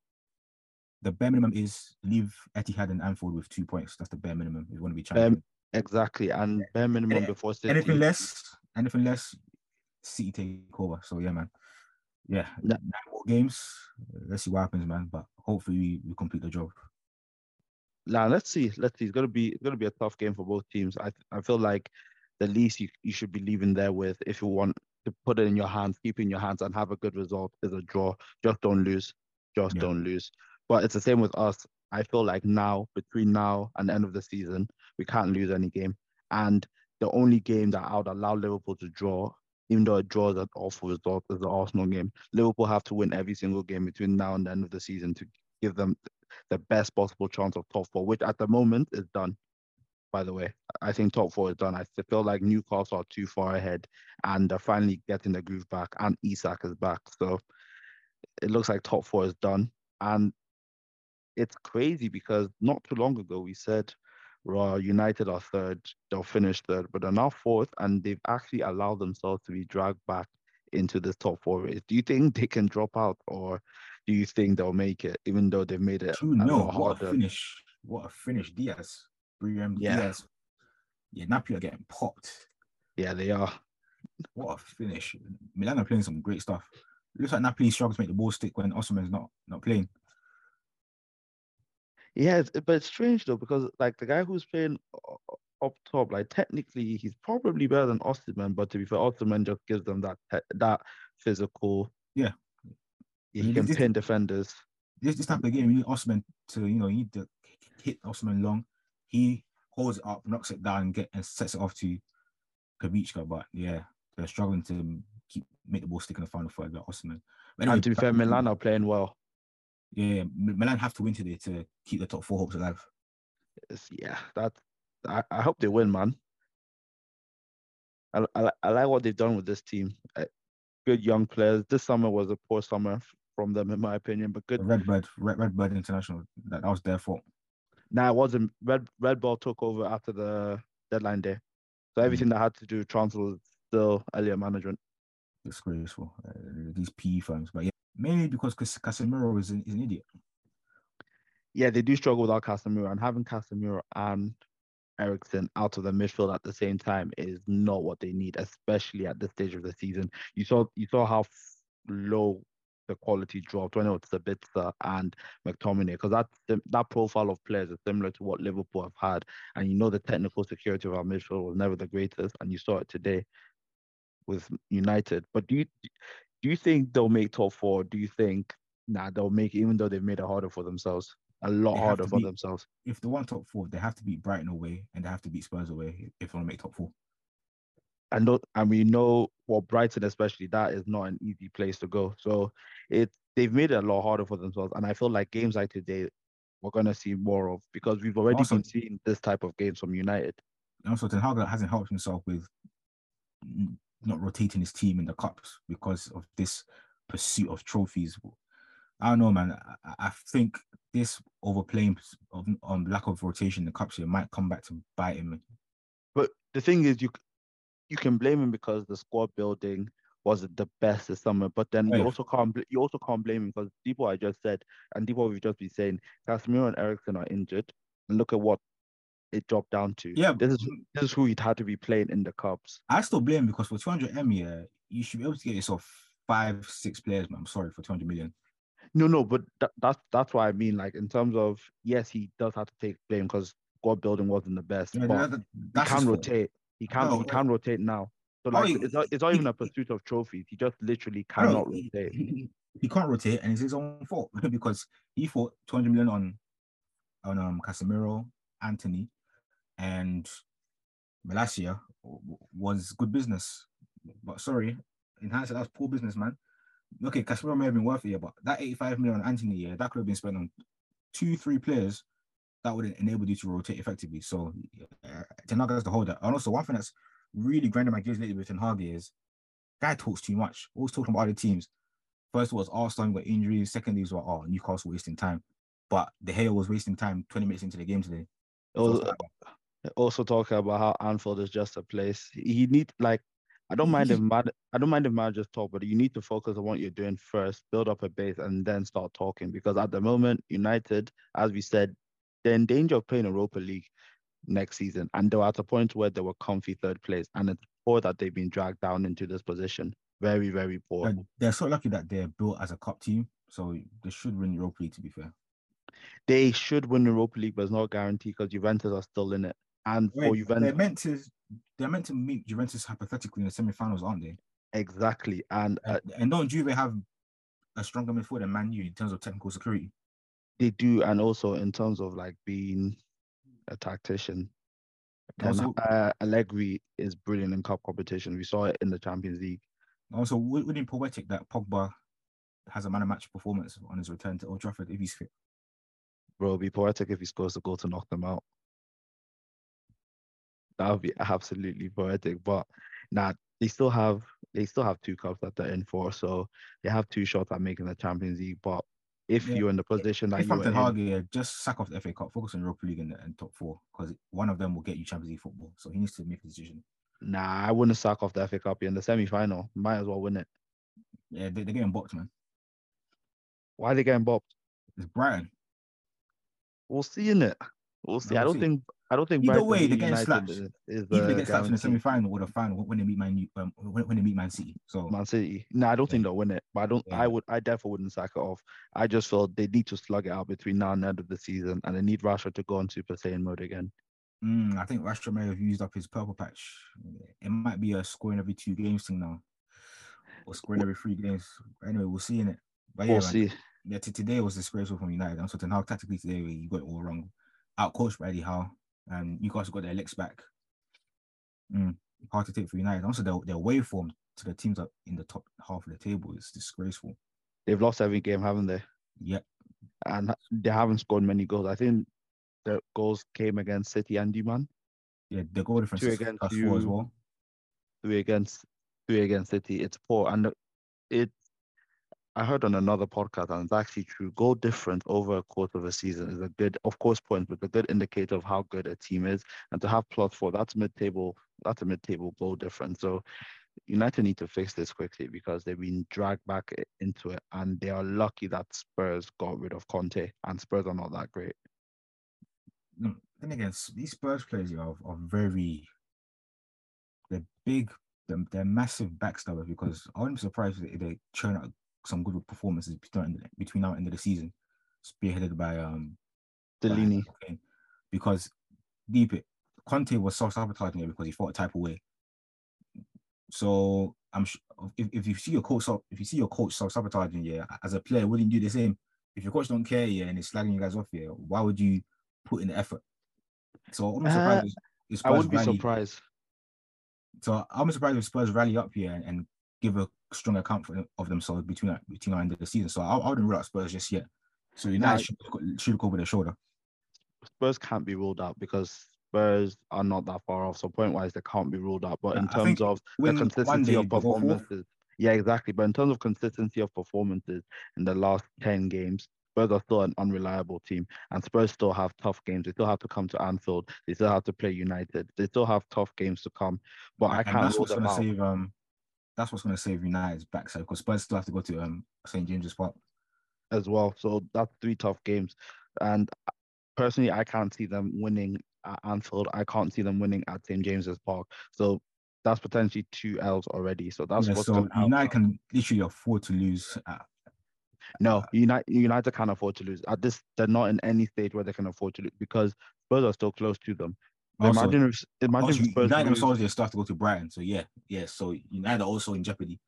The bare minimum is leave Etihad and Anfield with two points. That's the bare minimum. you want to be champion. Exactly, and bare minimum Any- before City. anything less, anything less, City take over. So yeah, man. Yeah, Yeah. nine more games. Let's see what happens, man. But hopefully we, we complete the job. Now let's see, let's see. It's gonna be, it's gonna be a tough game for both teams. I, I feel like the least you, you should be leaving there with, if you want to put it in your hands, keep it in your hands, and have a good result, is a draw. Just don't lose. Just Yeah. don't lose. But it's the same with us. I feel like now, between now and the end of the season, we can't lose any game. And the only game that I would allow Liverpool to draw, even though a draw is an awful result, is the Arsenal game. Liverpool have to win every single game between now and the end of the season to give them the best possible chance of top four, which at the moment is done. By the way, I think top four is done. I feel like Newcastle are too far ahead, and they're finally getting the groove back, and Isak is back. So it looks like top four is done, and it's crazy because not too long ago we said, "Raw United are third, they'll finish third, but they're now fourth, and they've actually allowed themselves to be dragged back into the top four race. Do you think they can drop out, or do you think they'll make it, even though they've made it a no, what a finish! What a finish, Diaz, Brahim Yeah. Diaz. Yeah, Napoli are getting popped. Yeah, they are. What a finish! Milan are playing some great stuff. It looks like Napoli struggles to make the ball stick when Osimhen's not not playing. Yeah, it's, but it's strange though because like the guy who's playing up top, like technically he's probably better than Osimhen, but to be fair, Osimhen just gives them that that physical. Yeah. he mean, can this- pin defenders. This this type of game, you need Osimhen to you know you need to hit Osimhen long. He holds it up, knocks it down, and get and sets it off to Kavichka. But yeah, they're struggling to keep make the ball stick in the final third. Like Osimhen. But anyway, and to be fair, Milan are playing well. Yeah, Milan have to win today to keep the top four hopes alive. Yeah, that I, I hope they win, man. I, I, I like what they've done with this team. Uh, good young players. This summer was a poor summer from them, in my opinion, but good. Redbird, Red, Redbird International, that, that was their fault. Now it wasn't Red Red Ball took over after the deadline day, so everything that had to do with transfer was still Elliott management. Disgraceful. Uh, these PE firms, but yeah, mainly because Cas- Casemiro is an, is an idiot. Yeah, they do struggle without Casemiro, and having Casemiro and Eriksen out of the midfield at the same time is not what they need, especially at this stage of the season. You saw you saw how low the quality dropped when it was Sabitzer and McTominay, because that that profile of players is similar to what Liverpool have had, and you know the technical security of our midfield was never the greatest, and you saw it today with United. But do you do you think they'll make top four? Do you think nah they'll make it, even though they've made it harder for themselves, a lot harder for beat- themselves? If they want top four, they have to beat Brighton away and they have to beat Spurs away if they want to make top four. and know, and we know well Brighton especially that is not an easy place to go. So it they've made it a lot harder for themselves, and I feel like games like today we're gonna see more of because we've already Also- been seeing this type of games from United. And also, Ten Hag hasn't helped himself with n- not rotating his team in the cups because of this pursuit of trophies. I don't know, man. I, I- think this overplaying of on lack of rotation in the cups here might come back to bite him. But the thing is, you you can blame him because the squad building wasn't the best this summer. But then you also can't you also can't blame him because people I just said and people we've just been saying Casemiro and Eriksen are injured, and look at what it dropped down to. Yeah, this is this is who he'd had to be playing in the cups. I still blame because for 200 M, yeah, you should be able to get yourself five, six players, man. I'm sorry for 200 million. No, no, but that, that's that's what I mean. Like in terms of yes, he does have to take blame because squad building wasn't the best, Yeah, but that- he can rotate. He can No, he can rotate now. So Oh, like he- it's not it's not even a pursuit of trophies. He just literally cannot he, rotate. he- he can't rotate, and it's his own fault [laughs] because he fought 200 million on on um Casemiro, Antony, and Malacia w- was good business. But sorry, in hindsight, that's poor business, man. Okay, Casemiro may have been worth it, yeah, but that 85 million on Antony, yeah, that could have been spent on two, three players that would have enabled you to rotate effectively. So uh, Ten Hag has to hold that. And also, one thing that's really grinding my gears lately with Ten Hag is guy talks too much. Always talking about other teams. First was Arsenal got injuries. Secondly was oh Newcastle wasting time. But De Gea was wasting time 20 minutes into the game today. It was, So, also talking about how Anfield is just a place. He need like I don't mind if [laughs] man I don't mind if managers talk, but you need to focus on what you're doing first, build up a base, and then start talking. Because at the moment, United, as we said, they're in danger of playing Europa League next season, and they were at a point where they were comfy third place, and it's poor that they've been dragged down into this position. Very, very poor. they're, they're so lucky that they're built as a cup team. So they should win Europa League to be fair. They should win Europa League, but it's not guaranteed because Juventus are still in it. And for Wait, they're meant to they're meant to meet Juventus hypothetically in the semi-finals, aren't they? exactly. And uh, And, and don't Juve have a stronger midfield than Man U in terms of technical security? they do, and also in terms of like being a tactician. Also- uh, Allegri is brilliant in cup competition. We saw it in the Champions League. Also, wouldn't it be poetic that Pogba has a man of match performance on his return to Old Trafford if he's fit? Bro, it'd be poetic if he scores a goal to knock them out. That would be absolutely poetic. But nah, they still have they still have two cups that they're in for, so they have two shots at making the Champions League. But if Yeah. you're in the position that If you I'm were Ten in, Hag, yeah, just sack off the FA Cup, focus on Europa League and, and top four because one of them will get you Champions League football. So he needs to make a decision. nah, I wouldn't sack off the FA Cup in the semi final. Might as well win it. Yeah, they, they're getting bopped, man. Why are they getting bopped? It's Brighton. We'll see in it. We'll see. No, I we'll don't see. think I don't think Either Brighton way, they're getting slapped. is, is Either they the get slapped in the semi-final or the final when they meet Man um, when, when they meet Man City. So Man City. No, I don't think Yeah. they'll win it. But I don't. Yeah. I would. I definitely wouldn't sack it off. I just feel they need to slug it out between now and the end of the season, and they need Rashford to go on Super Saiyan mode again. mm, I think Rashford may have used up his purple patch. It might be a scoring every two games thing now, or scoring every three games. Anyway, we'll see in it. But yeah, we'll man, see. yeah, t- today was disgraceful from United. I'm certain how tactically today you got it all wrong. Outcoached by Eddie Howe, and you Newcastle got their licks back. Mm, hard to take for United. Also, their, their way form to the teams up in the top half of the table is disgraceful. They've lost every game, haven't they? Yep. And they haven't scored many goals. I think the goals came against City and Man. Yeah, the goal difference Two is against plus four as well. Three against three against City. It's poor, and it. I heard on another podcast, and it's actually true. Goal difference over a course of a season is a good, of course, points, but a good indicator of how good a team is. And to have plus four, that's mid-table. That's a mid-table goal difference. So United need to fix this quickly because they've been dragged back into it, and they are lucky that Spurs got rid of Conte, and Spurs are not that great. Then again, these Spurs players are, are very, they're big, they're, they're massive backstabbers because I wouldn't be surprised if they churn out some good performances between between now and the end of the season, spearheaded by um. Kane. because deep it, Conte was self sabotaging it because he fought a type of way. So I'm sure if, if you see your coach self- if you see your coach self sabotaging, yeah, as a player, wouldn't you do the same? If your coach don't care, yeah, and he's slagging you guys off, yeah, why would you put in the effort? So I'm Uh, surprised. if- if I wouldn't be rally- surprised. So I'm surprised if Spurs rally up here and, and give a strong account for, of themselves between that between now and the end of the season. So I, I wouldn't rule out Spurs just yet. So United Nah. should, look- should look over their shoulder. Spurs can't be ruled out because Spurs are not that far off. So point wise, they can't be ruled out. But Yeah, in terms of the consistency of but go fourth. performances, yeah, exactly. But in terms of consistency of performances in the last ten games, Spurs are still an unreliable team, and Spurs still have tough games. They still have to come to Anfield. They still have to play United. They still have tough games to come. But I can't rule them out save um that's what's gonna save United's backside because Spurs still have to go to um St James's Park. as well. So that's three tough games, and personally, I can't see them winning at Anfield. I can't see them winning at St James's Park. So that's potentially two L's already. So that's Yeah, what's so going to United can literally afford to lose. At, No, United United can't afford to lose. At this, they're not in any stage where they can afford to lose because Spurs are still close to them. Also, imagine if imagine also, if Spurs United themselves to go to Brighton. So yeah, yeah. So United are also in jeopardy.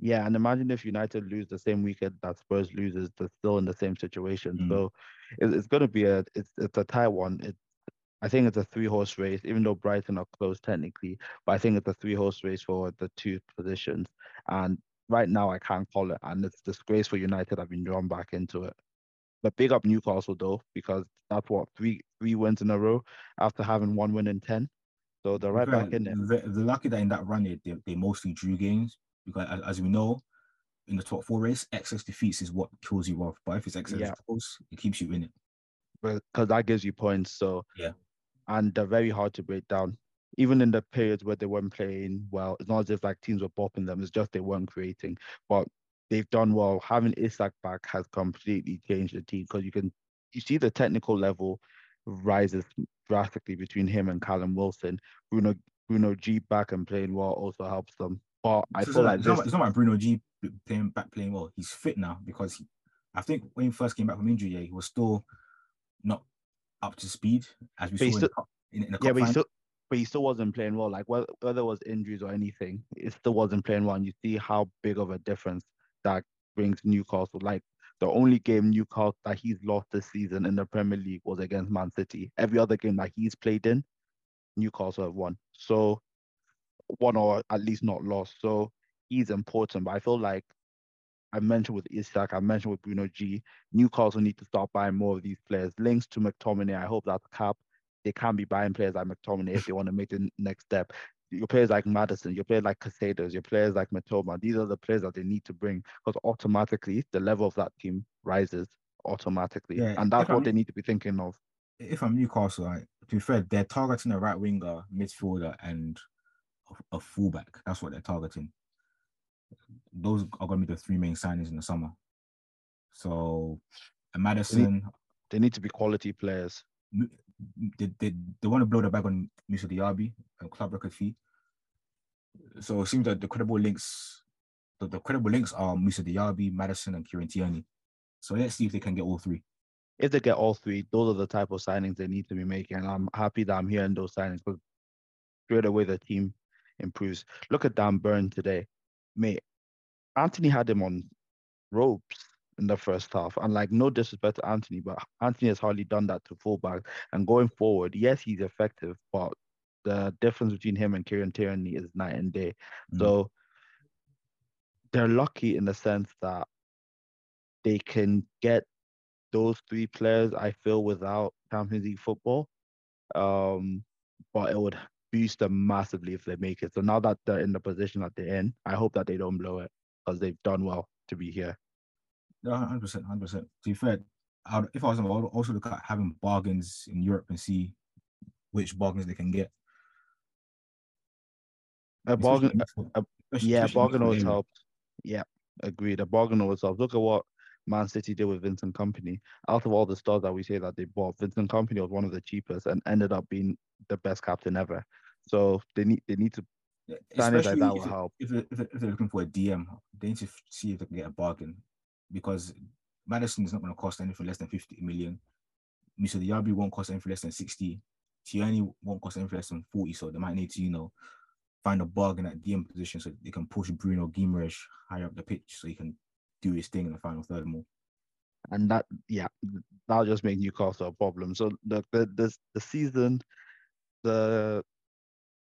yeah, and imagine if United lose the same weekend that Spurs loses, they're still in the same situation. Mm. So it, it's going to be a it's it's a tie one. It, I think it's a three horse race, even though Brighton are close technically, but I think it's a three horse race for the two positions. And right now, I can't call it, and it's disgraceful. United have been drawn back into it. But big up Newcastle though, because that's what three three wins in a row after having one win in ten. So they're right Fair, back in it. They're, they're lucky that in that run they, they, they mostly drew games because as, as we know, in the top four race, excess defeats is what kills you off. But if it's excess Yeah. draws, it keeps you in it. because that gives you points. So Yeah. and they're very hard to break down. Even in the periods where they weren't playing well, it's not as if like teams were bopping them. It's just they weren't creating. But they've done well. Having Isak back has completely changed the team because you can you see the technical level rises drastically between him and Callum Wilson. Bruno Bruno G back and playing well also helps them. But I So feel like it's, not, this, it's not like Bruno G playing back playing well. He's fit now because he, I think when he first came back from injury, yeah, he was still not up to speed as we But saw in, the still- in, in the yeah, cup but he still but he still wasn't playing well. Like whether, whether it was injuries or anything, it still wasn't playing well. And you see how big of a difference that brings Newcastle. Like the only game Newcastle that he's lost this season in the Premier League was against Man City. Every other game that he's played in, Newcastle have won. So won or at least not lost. So he's important. But I feel like I mentioned with Isak, I mentioned with Bruno G, Newcastle need to start buying more of these players. Links to McTominay, I hope that's cap. They can be buying players like McTominay if they want to make the next step. Your players like mm. Maddison, your players like Caicedo, your players like Mitoma, these are the players that they need to bring because automatically the level of that team rises automatically. Yeah, and that's what I'm- they need to be thinking of. if I'm Newcastle, like, to be fair, they're targeting a right winger, midfielder, and a, a fullback. That's what they're targeting. Those are going to be the three main signings in the summer. So, Maddison, They need to be quality players. they, they, they want to blow the bag on Moussa Diaby and club record fee. So it seems that the credible links, the, the credible links are Moussa Diaby, Maddison, and Kieran Tierney. So let's see if they can get all three. If they get all three, those are the type of signings they need to be making. And I'm happy that I'm hearing those signings because straight away the team improves. Look at Dan Burn today. Mate, Antony had him on ropes in the first half. And like no disrespect to Antony, but Antony has hardly done that to fullback. And going forward, yes, he's effective, but the difference between him and Kieran Tierney is night and day. Mm. So they're lucky in the sense that they can get those three players, I feel, without Champions League football. Um, but it would boost them massively if they make it. So now that they're in the position that they're in, I hope that they don't blow it because they've done well to be here. Yeah, hundred percent, hundred percent. To be fair, I'd, if I was them, I would also look at having bargains in Europe and see which bargains they can get. A bargain, a, a, yeah, bargain always helps. Yeah, agreed. A bargain always helps. Look at what Man City did with Vincent Kompany. Out of all the stars that we say that they bought, Vincent Kompany was one of the cheapest and ended up being the best captain ever. So they need they need to yeah, like that will help. If, if, if they're looking for a DM, they need to see if they can get a bargain because Maddison is not going to cost anything less than 50 million. Moussa Diaby won't cost anything less than 60. Tierney won't cost anything less than 40. So they might need to, you know, find a bargain at DM position so they can push Bruno Guimaraes higher up the pitch so he can do his thing in the final third more. And that, yeah, that'll just make Newcastle a problem. So the the the, the season, the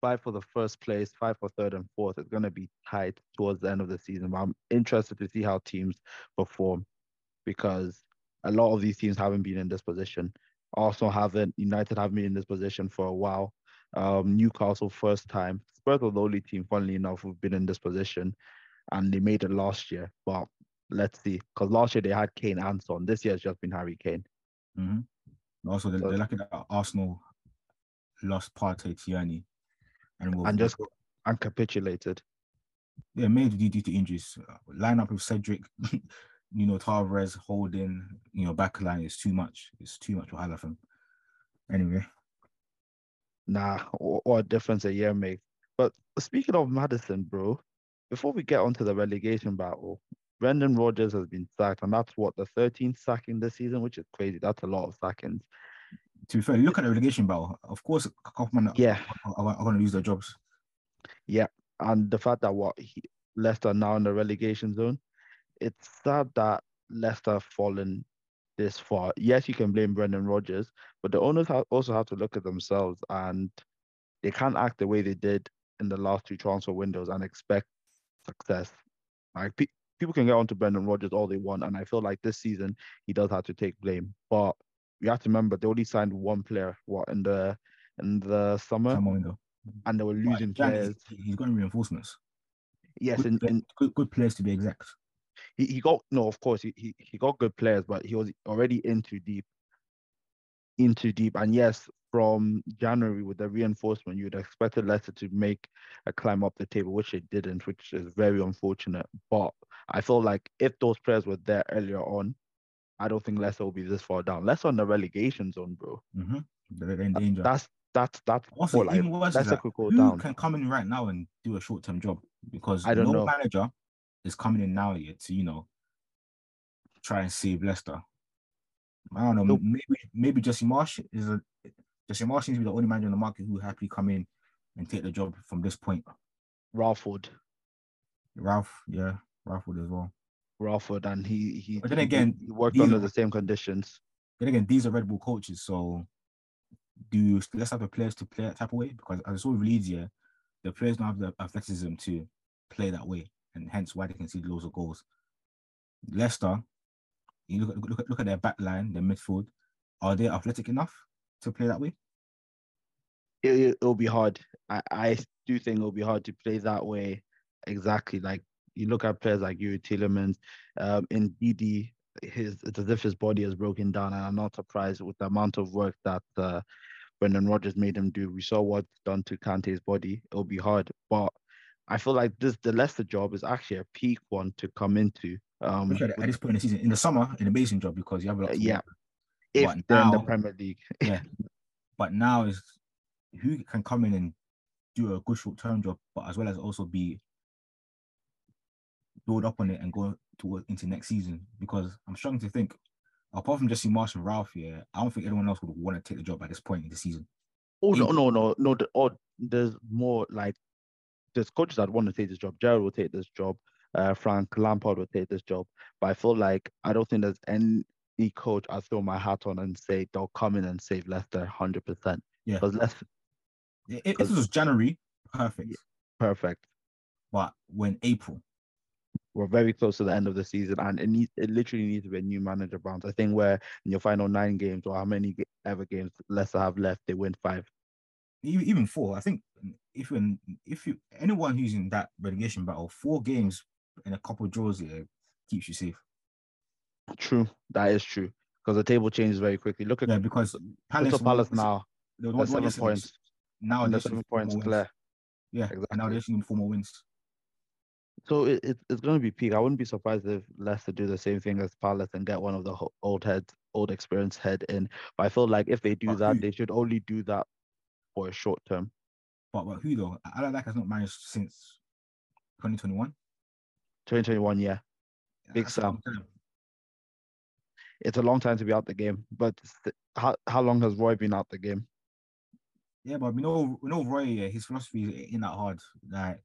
fight for the first place, fight for third and fourth is going to be tight towards the end of the season. But I'm interested to see how teams perform because a lot of these teams haven't been in this position. Arsenal haven't, United haven't been in this position for a while. Um, Newcastle first time. Spurs are the only team, funnily enough, who've been in this position, and they made it last year. But let's see, because last year they had Kane and Son. This year it's just been Harry Kane. Mm-hmm. Also, they're, so, they're lucky that Arsenal lost Partey Tierney and, we'll, and just and capitulated. Yeah, mainly due to injuries. Uh, line up with Cedric, [laughs] you know, Tavares holding, you know, back line is too much. It's too much for Halafin. Anyway. Nah, what a difference a year makes. But speaking of Maddison, bro, before we get onto the relegation battle, Brendan Rodgers has been sacked, and that's what the 13th sacking this season, which is crazy. That's a lot of sackings to be fair, look at the relegation battle. Of course, Kaufman yeah, are, are, going to lose their jobs. Yeah, and the fact that what he, Leicester now in the relegation zone, it's sad that Leicester have fallen this far. Yes, you can blame Brendan Rodgers, but the owners have also have to look at themselves and they can't act the way they did in the last two transfer windows and expect success. Like pe- people can get onto Brendan Rodgers all they want, and I feel like this season he does have to take blame, but you have to remember they only signed one player what in the in the summer, and they were losing right. players. He's, he's got reinforcements. Yes, good, and, good, good players to be exact. He, he got no, of course he, he he got good players, but he was already into deep, into deep. And yes, from January with the reinforcement, you'd expected Leicester to make a climb up the table, which it didn't, which is very unfortunate. But I feel like if those players were there earlier on, I don't think Leicester will be this far down. Leicester on the relegation zone, bro. Mm-hmm. They're in danger. That's that's that's also like, even worse Leicester could go who down. can come in right now and do a short term job because I don't no know. manager is coming in now yet to you know try and save Leicester. I don't know. Nope. Maybe maybe Jesse Marsch is a Jesse Marsch seems to be the only manager in the market who happily come in and take the job from this point. Ralph Wood. Ralph, yeah, Ralph Wood as well. Ralford, and he he. But then again, he worked under are, the same conditions. Then again, these are Red Bull coaches, so do let's have the players to play that type of way because as I saw with Leeds, here, the players don't have the athleticism to play that way, and hence why they can see loads of goals. Leicester, you look at look at, look at their back line, their midfield. Are they athletic enough to play that way? It, will be hard. I, I do think it'll be hard to play that way exactly like you look at players like Youri Tielemans, um, Ndidi, his it's as if his body has broken down, and I'm not surprised with the amount of work that uh, Brendan Rodgers made him do. We saw what's done to Kante's body. It'll be hard, but I feel like this the Leicester job is actually a peak one to come into. Um, at, this point in the season, in the summer, an amazing job because you have a lot. yeah, if they're in the Premier League. [laughs] yeah, But now is who can come in and do a good short term job, but as well as also be build up on it and go toward into next season. Because I'm struggling to think, apart from Jesse Marsch and Ralph here, I don't think anyone else would want to take the job at this point in the season. Oh no, no, no, no. The, oh, there's more like there's coaches that want to take this job. Gerrard will take this job. Uh, Frank Lampard will take this job. But I feel like I don't think there's any coach I throw my hat on and say they'll come in and save Leicester hundred percent. Yeah. Because Leicester this was January, perfect. perfect. But when April, We're very close to the end of the season, and it needs it literally needs to be a new manager bounce. I think where in your final nine games or how many ever games Leicester have left, they win five. Even even four, I think if you if you anyone who's in that relegation battle, four games and a couple of draws here keeps you safe. True, that is true. Because the table changes very quickly. Look at Yeah, because Palace, Palace now. they were They're one- seven points. Now they're seven points clear. Yeah, exactly. and now they're seeing four more wins. So it, it, it's going to be peak. I wouldn't be surprised if Leicester do the same thing as Palace and get one of the old heads, old experience head in. But I feel like if they do But that, who- they should only do that for a short term. But but who though? Allardyce has not managed since 2021. 2021, yeah, Big That's Sam. it's a long time to be out the game. But st- how how long has Roy been out the game? Yeah, but we know we know Roy. Yeah, his philosophy ain't that hard. Like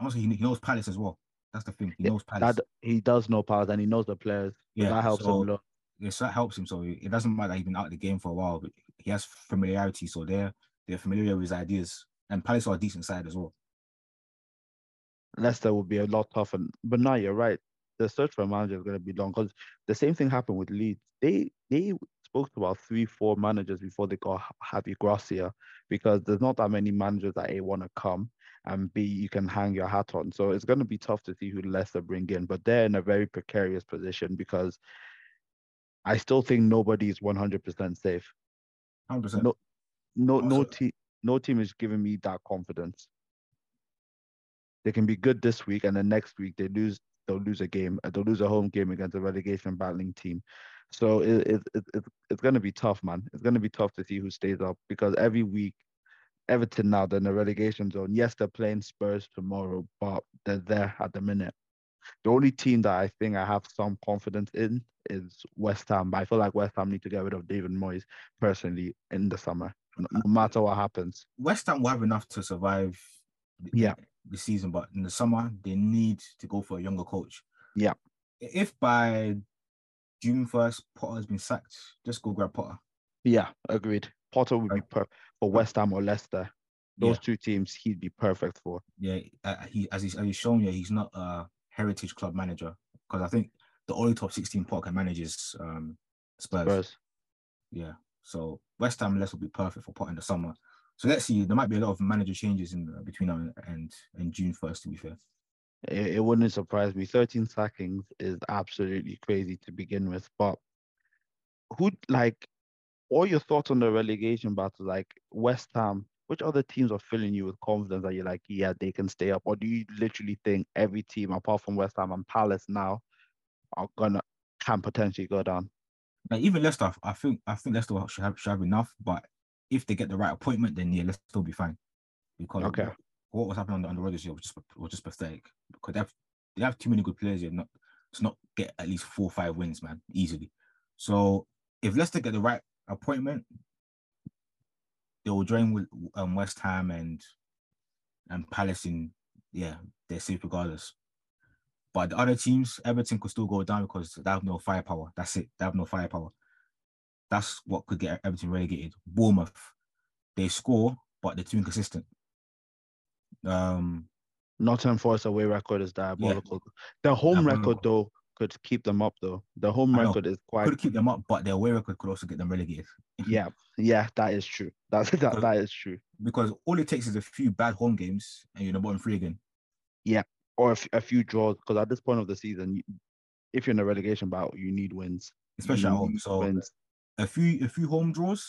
also he, he knows Palace as well. That's the thing. He Yeah, knows Palace. That he does know Palace and he knows the players. yeah, that helps so, him a lot. Yeah, so that helps him. So it doesn't matter that he's been out of the game for a while, but he has familiarity. So they're they're familiar with his ideas. And Palace are a decent side as well. Leicester would be a lot tougher. But now you're right. The search for a manager is going to be long because the same thing happened with Leeds. They they spoke to about three, four managers before they got Javi Gracia because there's not that many managers that A want to come and B you can hang your hat on. So it's going to be tough to see who Leicester bring in, but they're in a very precarious position because I still think nobody is 100% safe. 100%. No, no, no team, no team is giving me that confidence. They can be good this week, and then next week they lose. They'll lose a game. uh, They'll lose a home game against a relegation battling team. So it, it, it, it it's going to be tough, man. It's going to be tough to see who stays up because every week, Everton now they're in the relegation zone. Yes, they're playing Spurs tomorrow, but they're there at the minute. The only team that I think I have some confidence in is West Ham. But I feel like West Ham need to get rid of David Moyes personally in the summer, no, matter what happens. West Ham will have enough to survive the, Yeah. the season, but in the summer they need to go for a younger coach. Yeah. If by June first Potter has been sacked, just go grab Potter. Yeah, agreed. Potter would be perfect for West Ham or Leicester. Those Yeah, two teams he'd be perfect for. yeah. Uh, he as he's, as he's shown you, he's not a heritage club manager because I think the only top sixteen Potter can manage is um, Spurs. Spurs. Yeah. So West Ham less will be perfect for Potter in the summer. So let's see. There might be a lot of manager changes in uh, between now and and June first. To be fair. It, it wouldn't surprise me. 13 sackings is absolutely crazy to begin with. But who like all your thoughts on the relegation battle, like West Ham, which other teams are filling you with confidence that you're like, yeah, they can stay up? Or do you literally think every team apart from West Ham and Palace now are gonna can potentially go down? Like even Leicester, I think I think Leicester should have should have enough. But if they get the right appointment, then yeah, Leicester will be fine. Because Okay. what, was happening on the, on the road this year was just was just pathetic. Because they have they have too many good players here not to not get at least four or five wins, man, easily. So if Leicester get the right appointment, they will join with um, West Ham and and Palace in yeah, they're safe regardless. But the other teams, Everton could still go down because they have no firepower. That's it. They have no firepower. That's what could get Everton relegated. Bournemouth, they score, but they're too inconsistent. Um, Nottingham Forest away record is diabolical. The home record though could keep them up though. The home record is quite could keep them up, but their away record could also get them relegated. [laughs] yeah, yeah, that is true. That's [laughs] that, that is true. Because all it takes is a few bad home games and you're in the bottom three again. Or a, f- a few draws because at this point of the season, if you're in a relegation battle, you need wins. Especially You at home. So wins. a few a few home draws,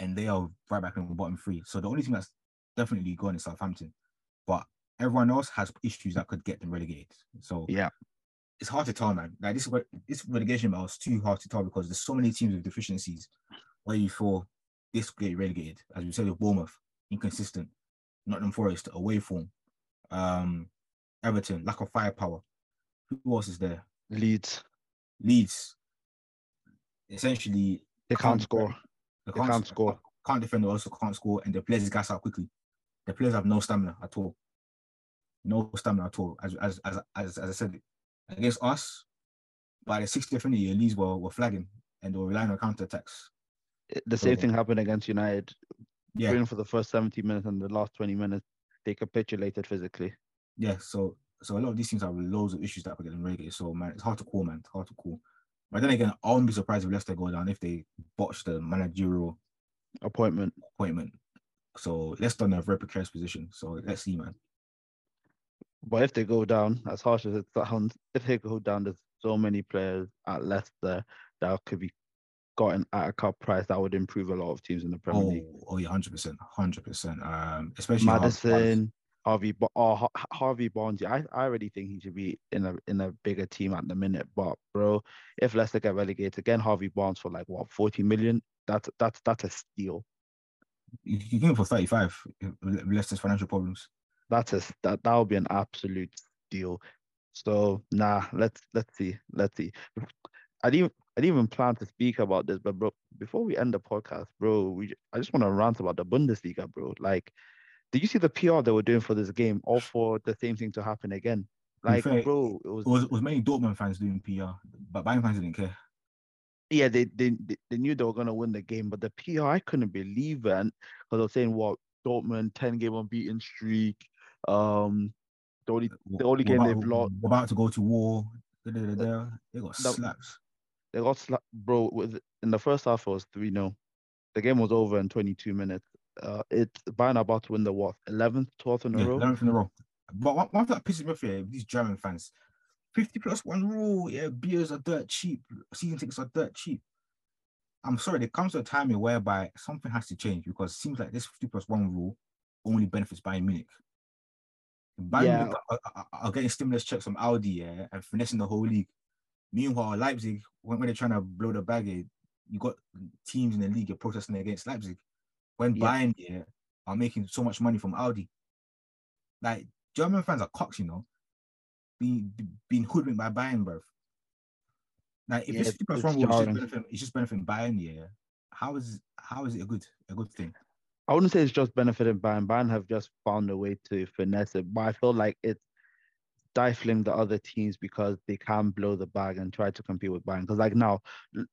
and they are right back in the bottom three. So the only team that's definitely gone is Southampton, but everyone else has issues that could get them relegated. So Yeah. it's hard to tell, man. Like this this relegation battle is too hard to tell because there's so many teams with deficiencies. Where you feel this get relegated. As we said with Bournemouth, inconsistent. Nottingham Forest away form. Um, Everton lack of firepower. Who else is there? Leeds. Leeds. Essentially, They can't score. They They can't score. Can't defend. Also can't score, and the players gas out quickly. The players have no stamina at all. No stamina at all. As as as as, as I said, against us, by the 60th minute, year, Leeds were, were flagging and they were relying on counter attacks. Eh, the same So- thing happened against United. Yeah, for the first 70 minutes and the last 20 minutes, they capitulated physically. Yeah. So so a lot of these teams have loads of issues that are getting relegated. So man, it's hard to call, man. It's hard to call. But then again, I wouldn't be surprised if Leicester go down if they botch the managerial Appointment. appointment. So Leicester in a very precarious position. So let's see, man. But if they go down, as harsh as it sounds, if they go down, there's so many players at Leicester that could be gotten at a cup price that would improve a lot of teams in the Premier Oh, League. oh yeah, hundred percent, hundred percent. Um, especially. Maddison, Harvey, Ba- oh, Harvey Barnes. I, I already think he should be in a in a bigger team at the minute. But bro, if Leicester get relegated again, Harvey Barnes for like what 40 million, that's that's that's a steal. You, can go for thirty-five. if Leicester's financial problems. That's a that that would be an absolute steal. So nah, let's let's see, let's see. I didn't I didn't even plan to speak about this, but bro, before we end the podcast, bro, we I just want to rant about the Bundesliga, bro. Like, did you see the PR they were doing for this game, all for the same thing to happen again? Like, bro, it was It was, it was mainly Dortmund fans doing PR, but Bayern fans didn't care. yeah, they, they they knew they were gonna win the game, but the PR I couldn't believe it because they were saying what Dortmund 10 game unbeaten streak. Um, the only the only We're game about, they've lost. We're about to go to war. Da, da, da, da. They got The- slaps. They got sla- bro with in the first half it was 3 0. The game was over in 22 minutes. Uh, it's Bayern are about to win the what 11th, 12th in a Yeah, row. 11th in a row. But one, one thing that pisses me off here, these German fans, 50 plus one rule, yeah, beers are dirt cheap, season tickets are dirt cheap. I'm sorry, there comes to a time here whereby something has to change because it seems like this 50 plus one rule only benefits Bayern Munich. Bayern Yeah. Munich are, are- are getting stimulus checks from Audi yeah, and finessing the whole league. Meanwhile, Leipzig, when, when they're trying to blow the bag, you got teams in the league you're protesting against Leipzig. When Yeah. Bayern yeah, are making so much money from Audi. Like German fans are cocks, you know, being being hoodwinked by Bayern, bro. Like if Yeah, this 50 plus it's just benefiting, it's just benefiting Bayern, yeah. How is how is it a good a good thing? I wouldn't say it's just benefiting Bayern. Bayern have just found a way to finesse it, but I feel like it's stifling the other teams because they can blow the bag and try to compete with Bayern. Because like now,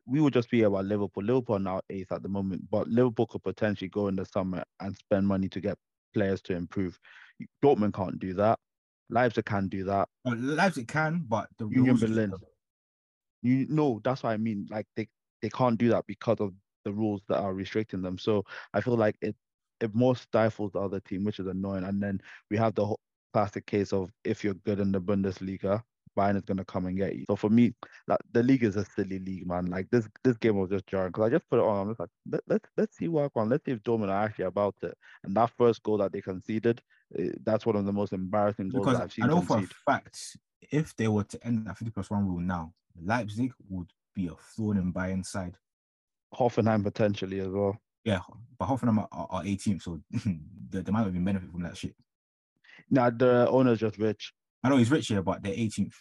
we would just be about Liverpool. Liverpool are now eighth at the moment, but Liverpool could potentially go in the summer and spend money to get players to improve. Dortmund can't do that. Leipzig can do that. Uh, Leipzig can, but the Union rules- Berlin. You know, that's what I mean. Like they they can't do that because of the rules that are restricting them. So I feel like it it more stifles the other team, which is annoying. And then we have the whole classic case of if you're good in the Bundesliga, Bayern is gonna come and get you. So for me, like the league is a silly league, man. Like this this game was just jarring because I just put it on. I'm just like, Let, let's let's see what on. Let's see if Dortmund are actually about it. And that first goal that they conceded, eh, that's one of the most embarrassing goals because I've seen I know for a fact if they were to end that 50 plus one rule now, Leipzig would be a thorn in Bayern's side. Hoffenheim potentially as well. Yeah, but Hoffenheim are, are, are 18th, so [laughs] they, they might even benefit from that shit. Nah, the owner's just rich. I know he's rich here, but they're 18th.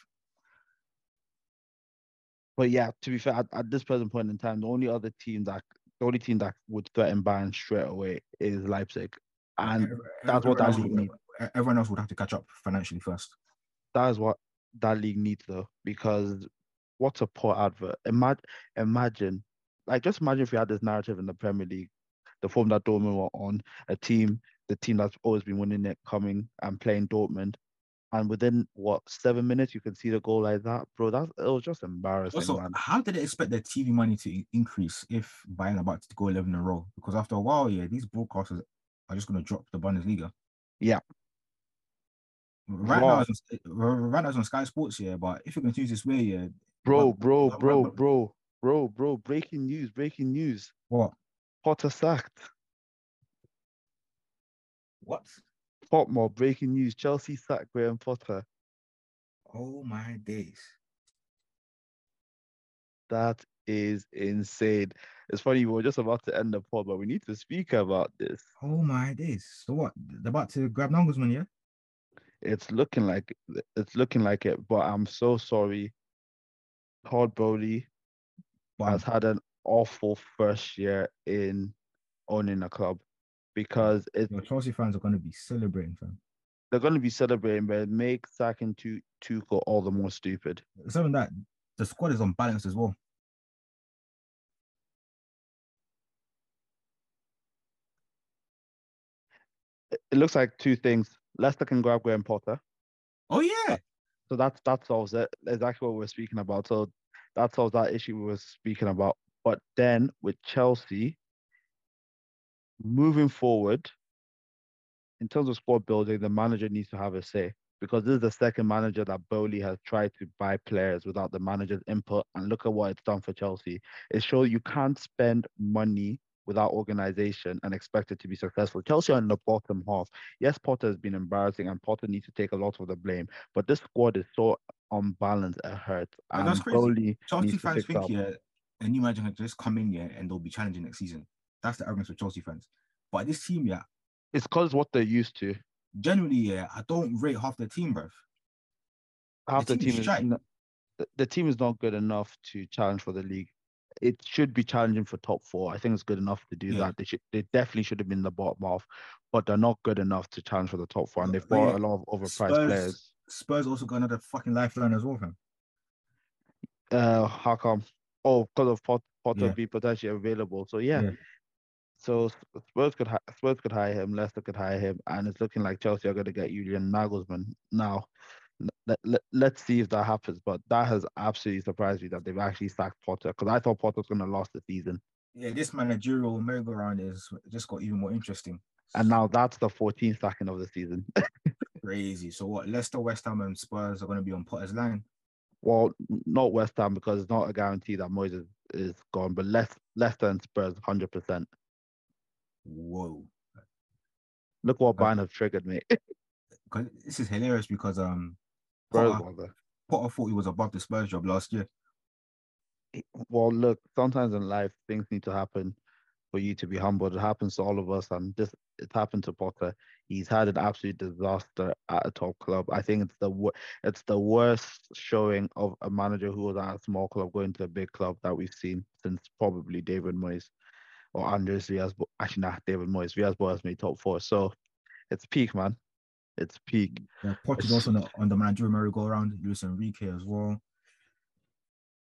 But yeah, to be fair, at, at this present point in time, the only other team that the only team that would threaten Bayern straight away is Leipzig, and that's what that league needs. Everyone else would have to catch up financially first. that is what that league needs though. Because what's a poor advert? Imagine, imagine, like just imagine if we had this narrative in the Premier League, the form that Dortmund were on, a team, the team that's always been winning it, coming and playing Dortmund. And within what seven minutes, you can see the goal like that, bro. That it was just embarrassing, Also, man. how did they expect their TV money to increase if Bayern about to go 11 in a row? Because after a while, yeah, these broadcasters are just going to drop the Bundesliga. Yeah. Right Wow. now, it's right now it's on Sky Sports, yeah. But if it continues this way, yeah, Bro, bro, bro, bro, bro, bro. Breaking news, breaking news. what? Potter sacked. What? Potmore, breaking news. Chelsea sack Graham Potter. Oh my days. That is insane. It's funny, we were just about to end the pod, but we need to speak about this. Oh my days. So what? They're about to grab Nagelsmann, yeah? It's looking like it's looking like it, but I'm so sorry. Todd Boehly has had an awful first year in owning a club because it, Your Chelsea fans are going to be celebrating, fam. they're going to be celebrating, but it makes sacking Tu- Tuchel all the more stupid. It's even that the squad is unbalanced as well. It, it looks like two things. Leicester can grab Graham Potter, Oh yeah. so that's that solves it. Exactly what we're speaking about. So that solves that issue we were speaking about. But then with Chelsea, moving forward, in terms of squad building, the manager needs to have a say because this is the second manager that Boehly has tried to buy players without the manager's input. And look at what it's done for Chelsea. It shows you can't spend money without organization and expect it to be successful. Chelsea are in the bottom half. Yes, Potter has been embarrassing and Potter needs to take a lot of the blame, but this squad is so unbalanced, it hurts. And And that's crazy. Boehly Chelsea fans think yeah, a new manager can just come in here and they'll be challenging next season. That's the arrogance of Chelsea fans. But this team, yeah, It's because what they're used to. generally, yeah, I don't rate half the team, bruv. half the, team team is is not, the- the team is not good enough to challenge for the league. It should be challenging for top four. I think it's good enough to do Yeah. that. They should they definitely should have been in the bottom half, but they're not good enough to challenge for the top four. And they've bought yeah, a lot of overpriced Spurs, players. Spurs also got another fucking lifeline as well, fam. Uh, how come? Oh, because of Pot- Potter Yeah. be potentially available. So yeah. Yeah. So Spurs could hi- Spurs could hire him, Leicester could hire him, and it's looking like Chelsea are going to get Julian Nagelsmann now. Let, let, let's see if that happens. But that has absolutely surprised me that they've actually sacked Potter because I thought Potter was going to last the season, Yeah, this managerial merry-go-round is just got even more interesting. and now that's the 14th sacking of the season. [laughs] Crazy. So what? Leicester, West Ham, and Spurs are going to be on Potter's line. well, not West Ham because it's not a guarantee that Moyes is, is gone, but Leic- Leicester and Spurs 100%. Whoa. Look what. Bayern have triggered, mate. [laughs] Because this is hilarious because um Potter, brother. Potter thought he was above the Spurs job last year. Well, look, sometimes in life things need to happen for you to be humbled. It happens to all of us, and this it's happened to Potter. He's had an absolute disaster at a top club. I think it's the it's the worst showing of a manager who was at a small club going to a big club that we've seen since probably David Moyes or Andres Villas. Actually, not David Moyes. Villas Boas made top four, so it's peak, man. It's peak. Yeah, Potter's It's- also on the, on the managerial merry-go-round. Luis Enrique as well.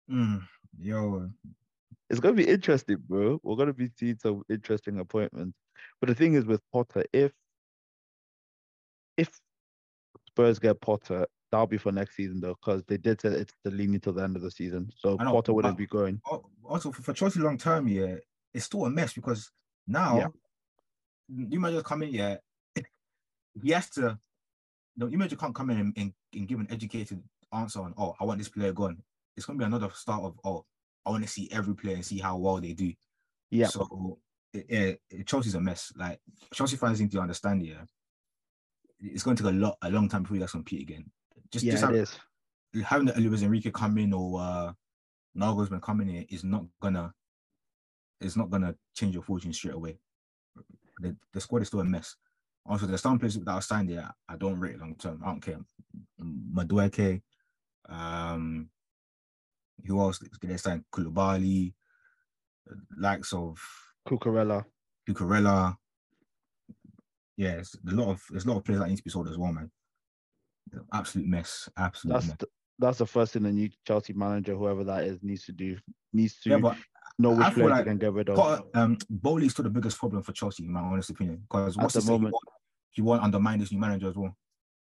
Mm, yo, It's gonna be interesting, bro. We're gonna be seeing some interesting appointments. But the thing is with Potter, if if Spurs get Potter, that'll be for next season though, because they did say it's the leaning till the end of the season. So know, Potter wouldn't be going. also for, for Chelsea long term, yeah, it's still a mess because now Yeah. you might just come in, yeah. He has to. No, you manager can't come in and, and, and give an educated answer on, oh, I want this player gone. It's gonna be another start of, oh, I want to see every player and see how well they do. Yeah. So yeah, Chelsea's a mess. Like Chelsea fans need to understand, yeah. It's going to take a lot, a long time before you guys compete again. Just, yeah, just it have, is. having the Luis Enrique come in or uh Nagelsmann coming in is not gonna it's not gonna change your fortune straight away. The, the squad is still a mess. Also, there's some players that are signed there. I don't rate long term. I don't care. Madueke, um, who else? They signed Koulibaly, likes of Cucurella. Cucurella. Yeah, it's a lot of there's a lot of players that need to be sold as well, man. Absolute mess. Absolute That's mess. the, that's the first thing the new Chelsea manager, whoever that is, needs to do. Needs to Yeah, but know I which players like they can get rid of. Potter, um, Boehly is still the biggest problem for Chelsea, in my honest opinion. Because At what's the the say, he moment. won't, he won't undermine this new manager as well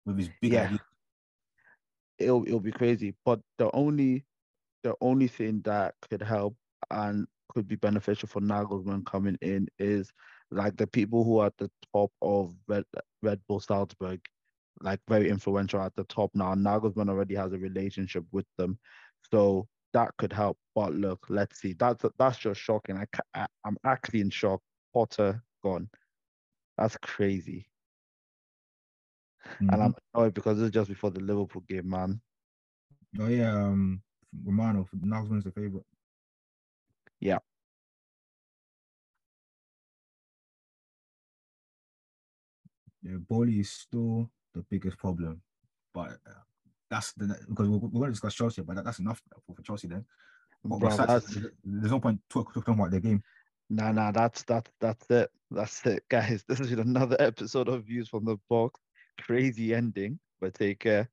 with his big Yeah. idea. it'll it'll be crazy. But the only the only thing that could help and could be beneficial for Nagelsmann coming in is like the people who are at the top of Red Red Bull Salzburg, like very influential at the top now. Nagelsmann already has a relationship with them, so that could help. But look, let's see. That's that's just shocking. I, I I'm actually in shock. Potter gone. That's crazy. And Mhm. I'm annoyed because this is just before the Liverpool game, man. oh yeah, um, Romano Nagelsmann's the favorite. Yeah. Yeah, Boehly is still the biggest problem, but uh, that's the because we're, we're going to discuss Chelsea, but that, that's enough for, for Chelsea then. But Bro, besides, that's there's no point talking about their game. nah nah that's that's that's it. That's it, guys. [laughs] This has been another episode of Views from the Box. Crazy ending, but take care.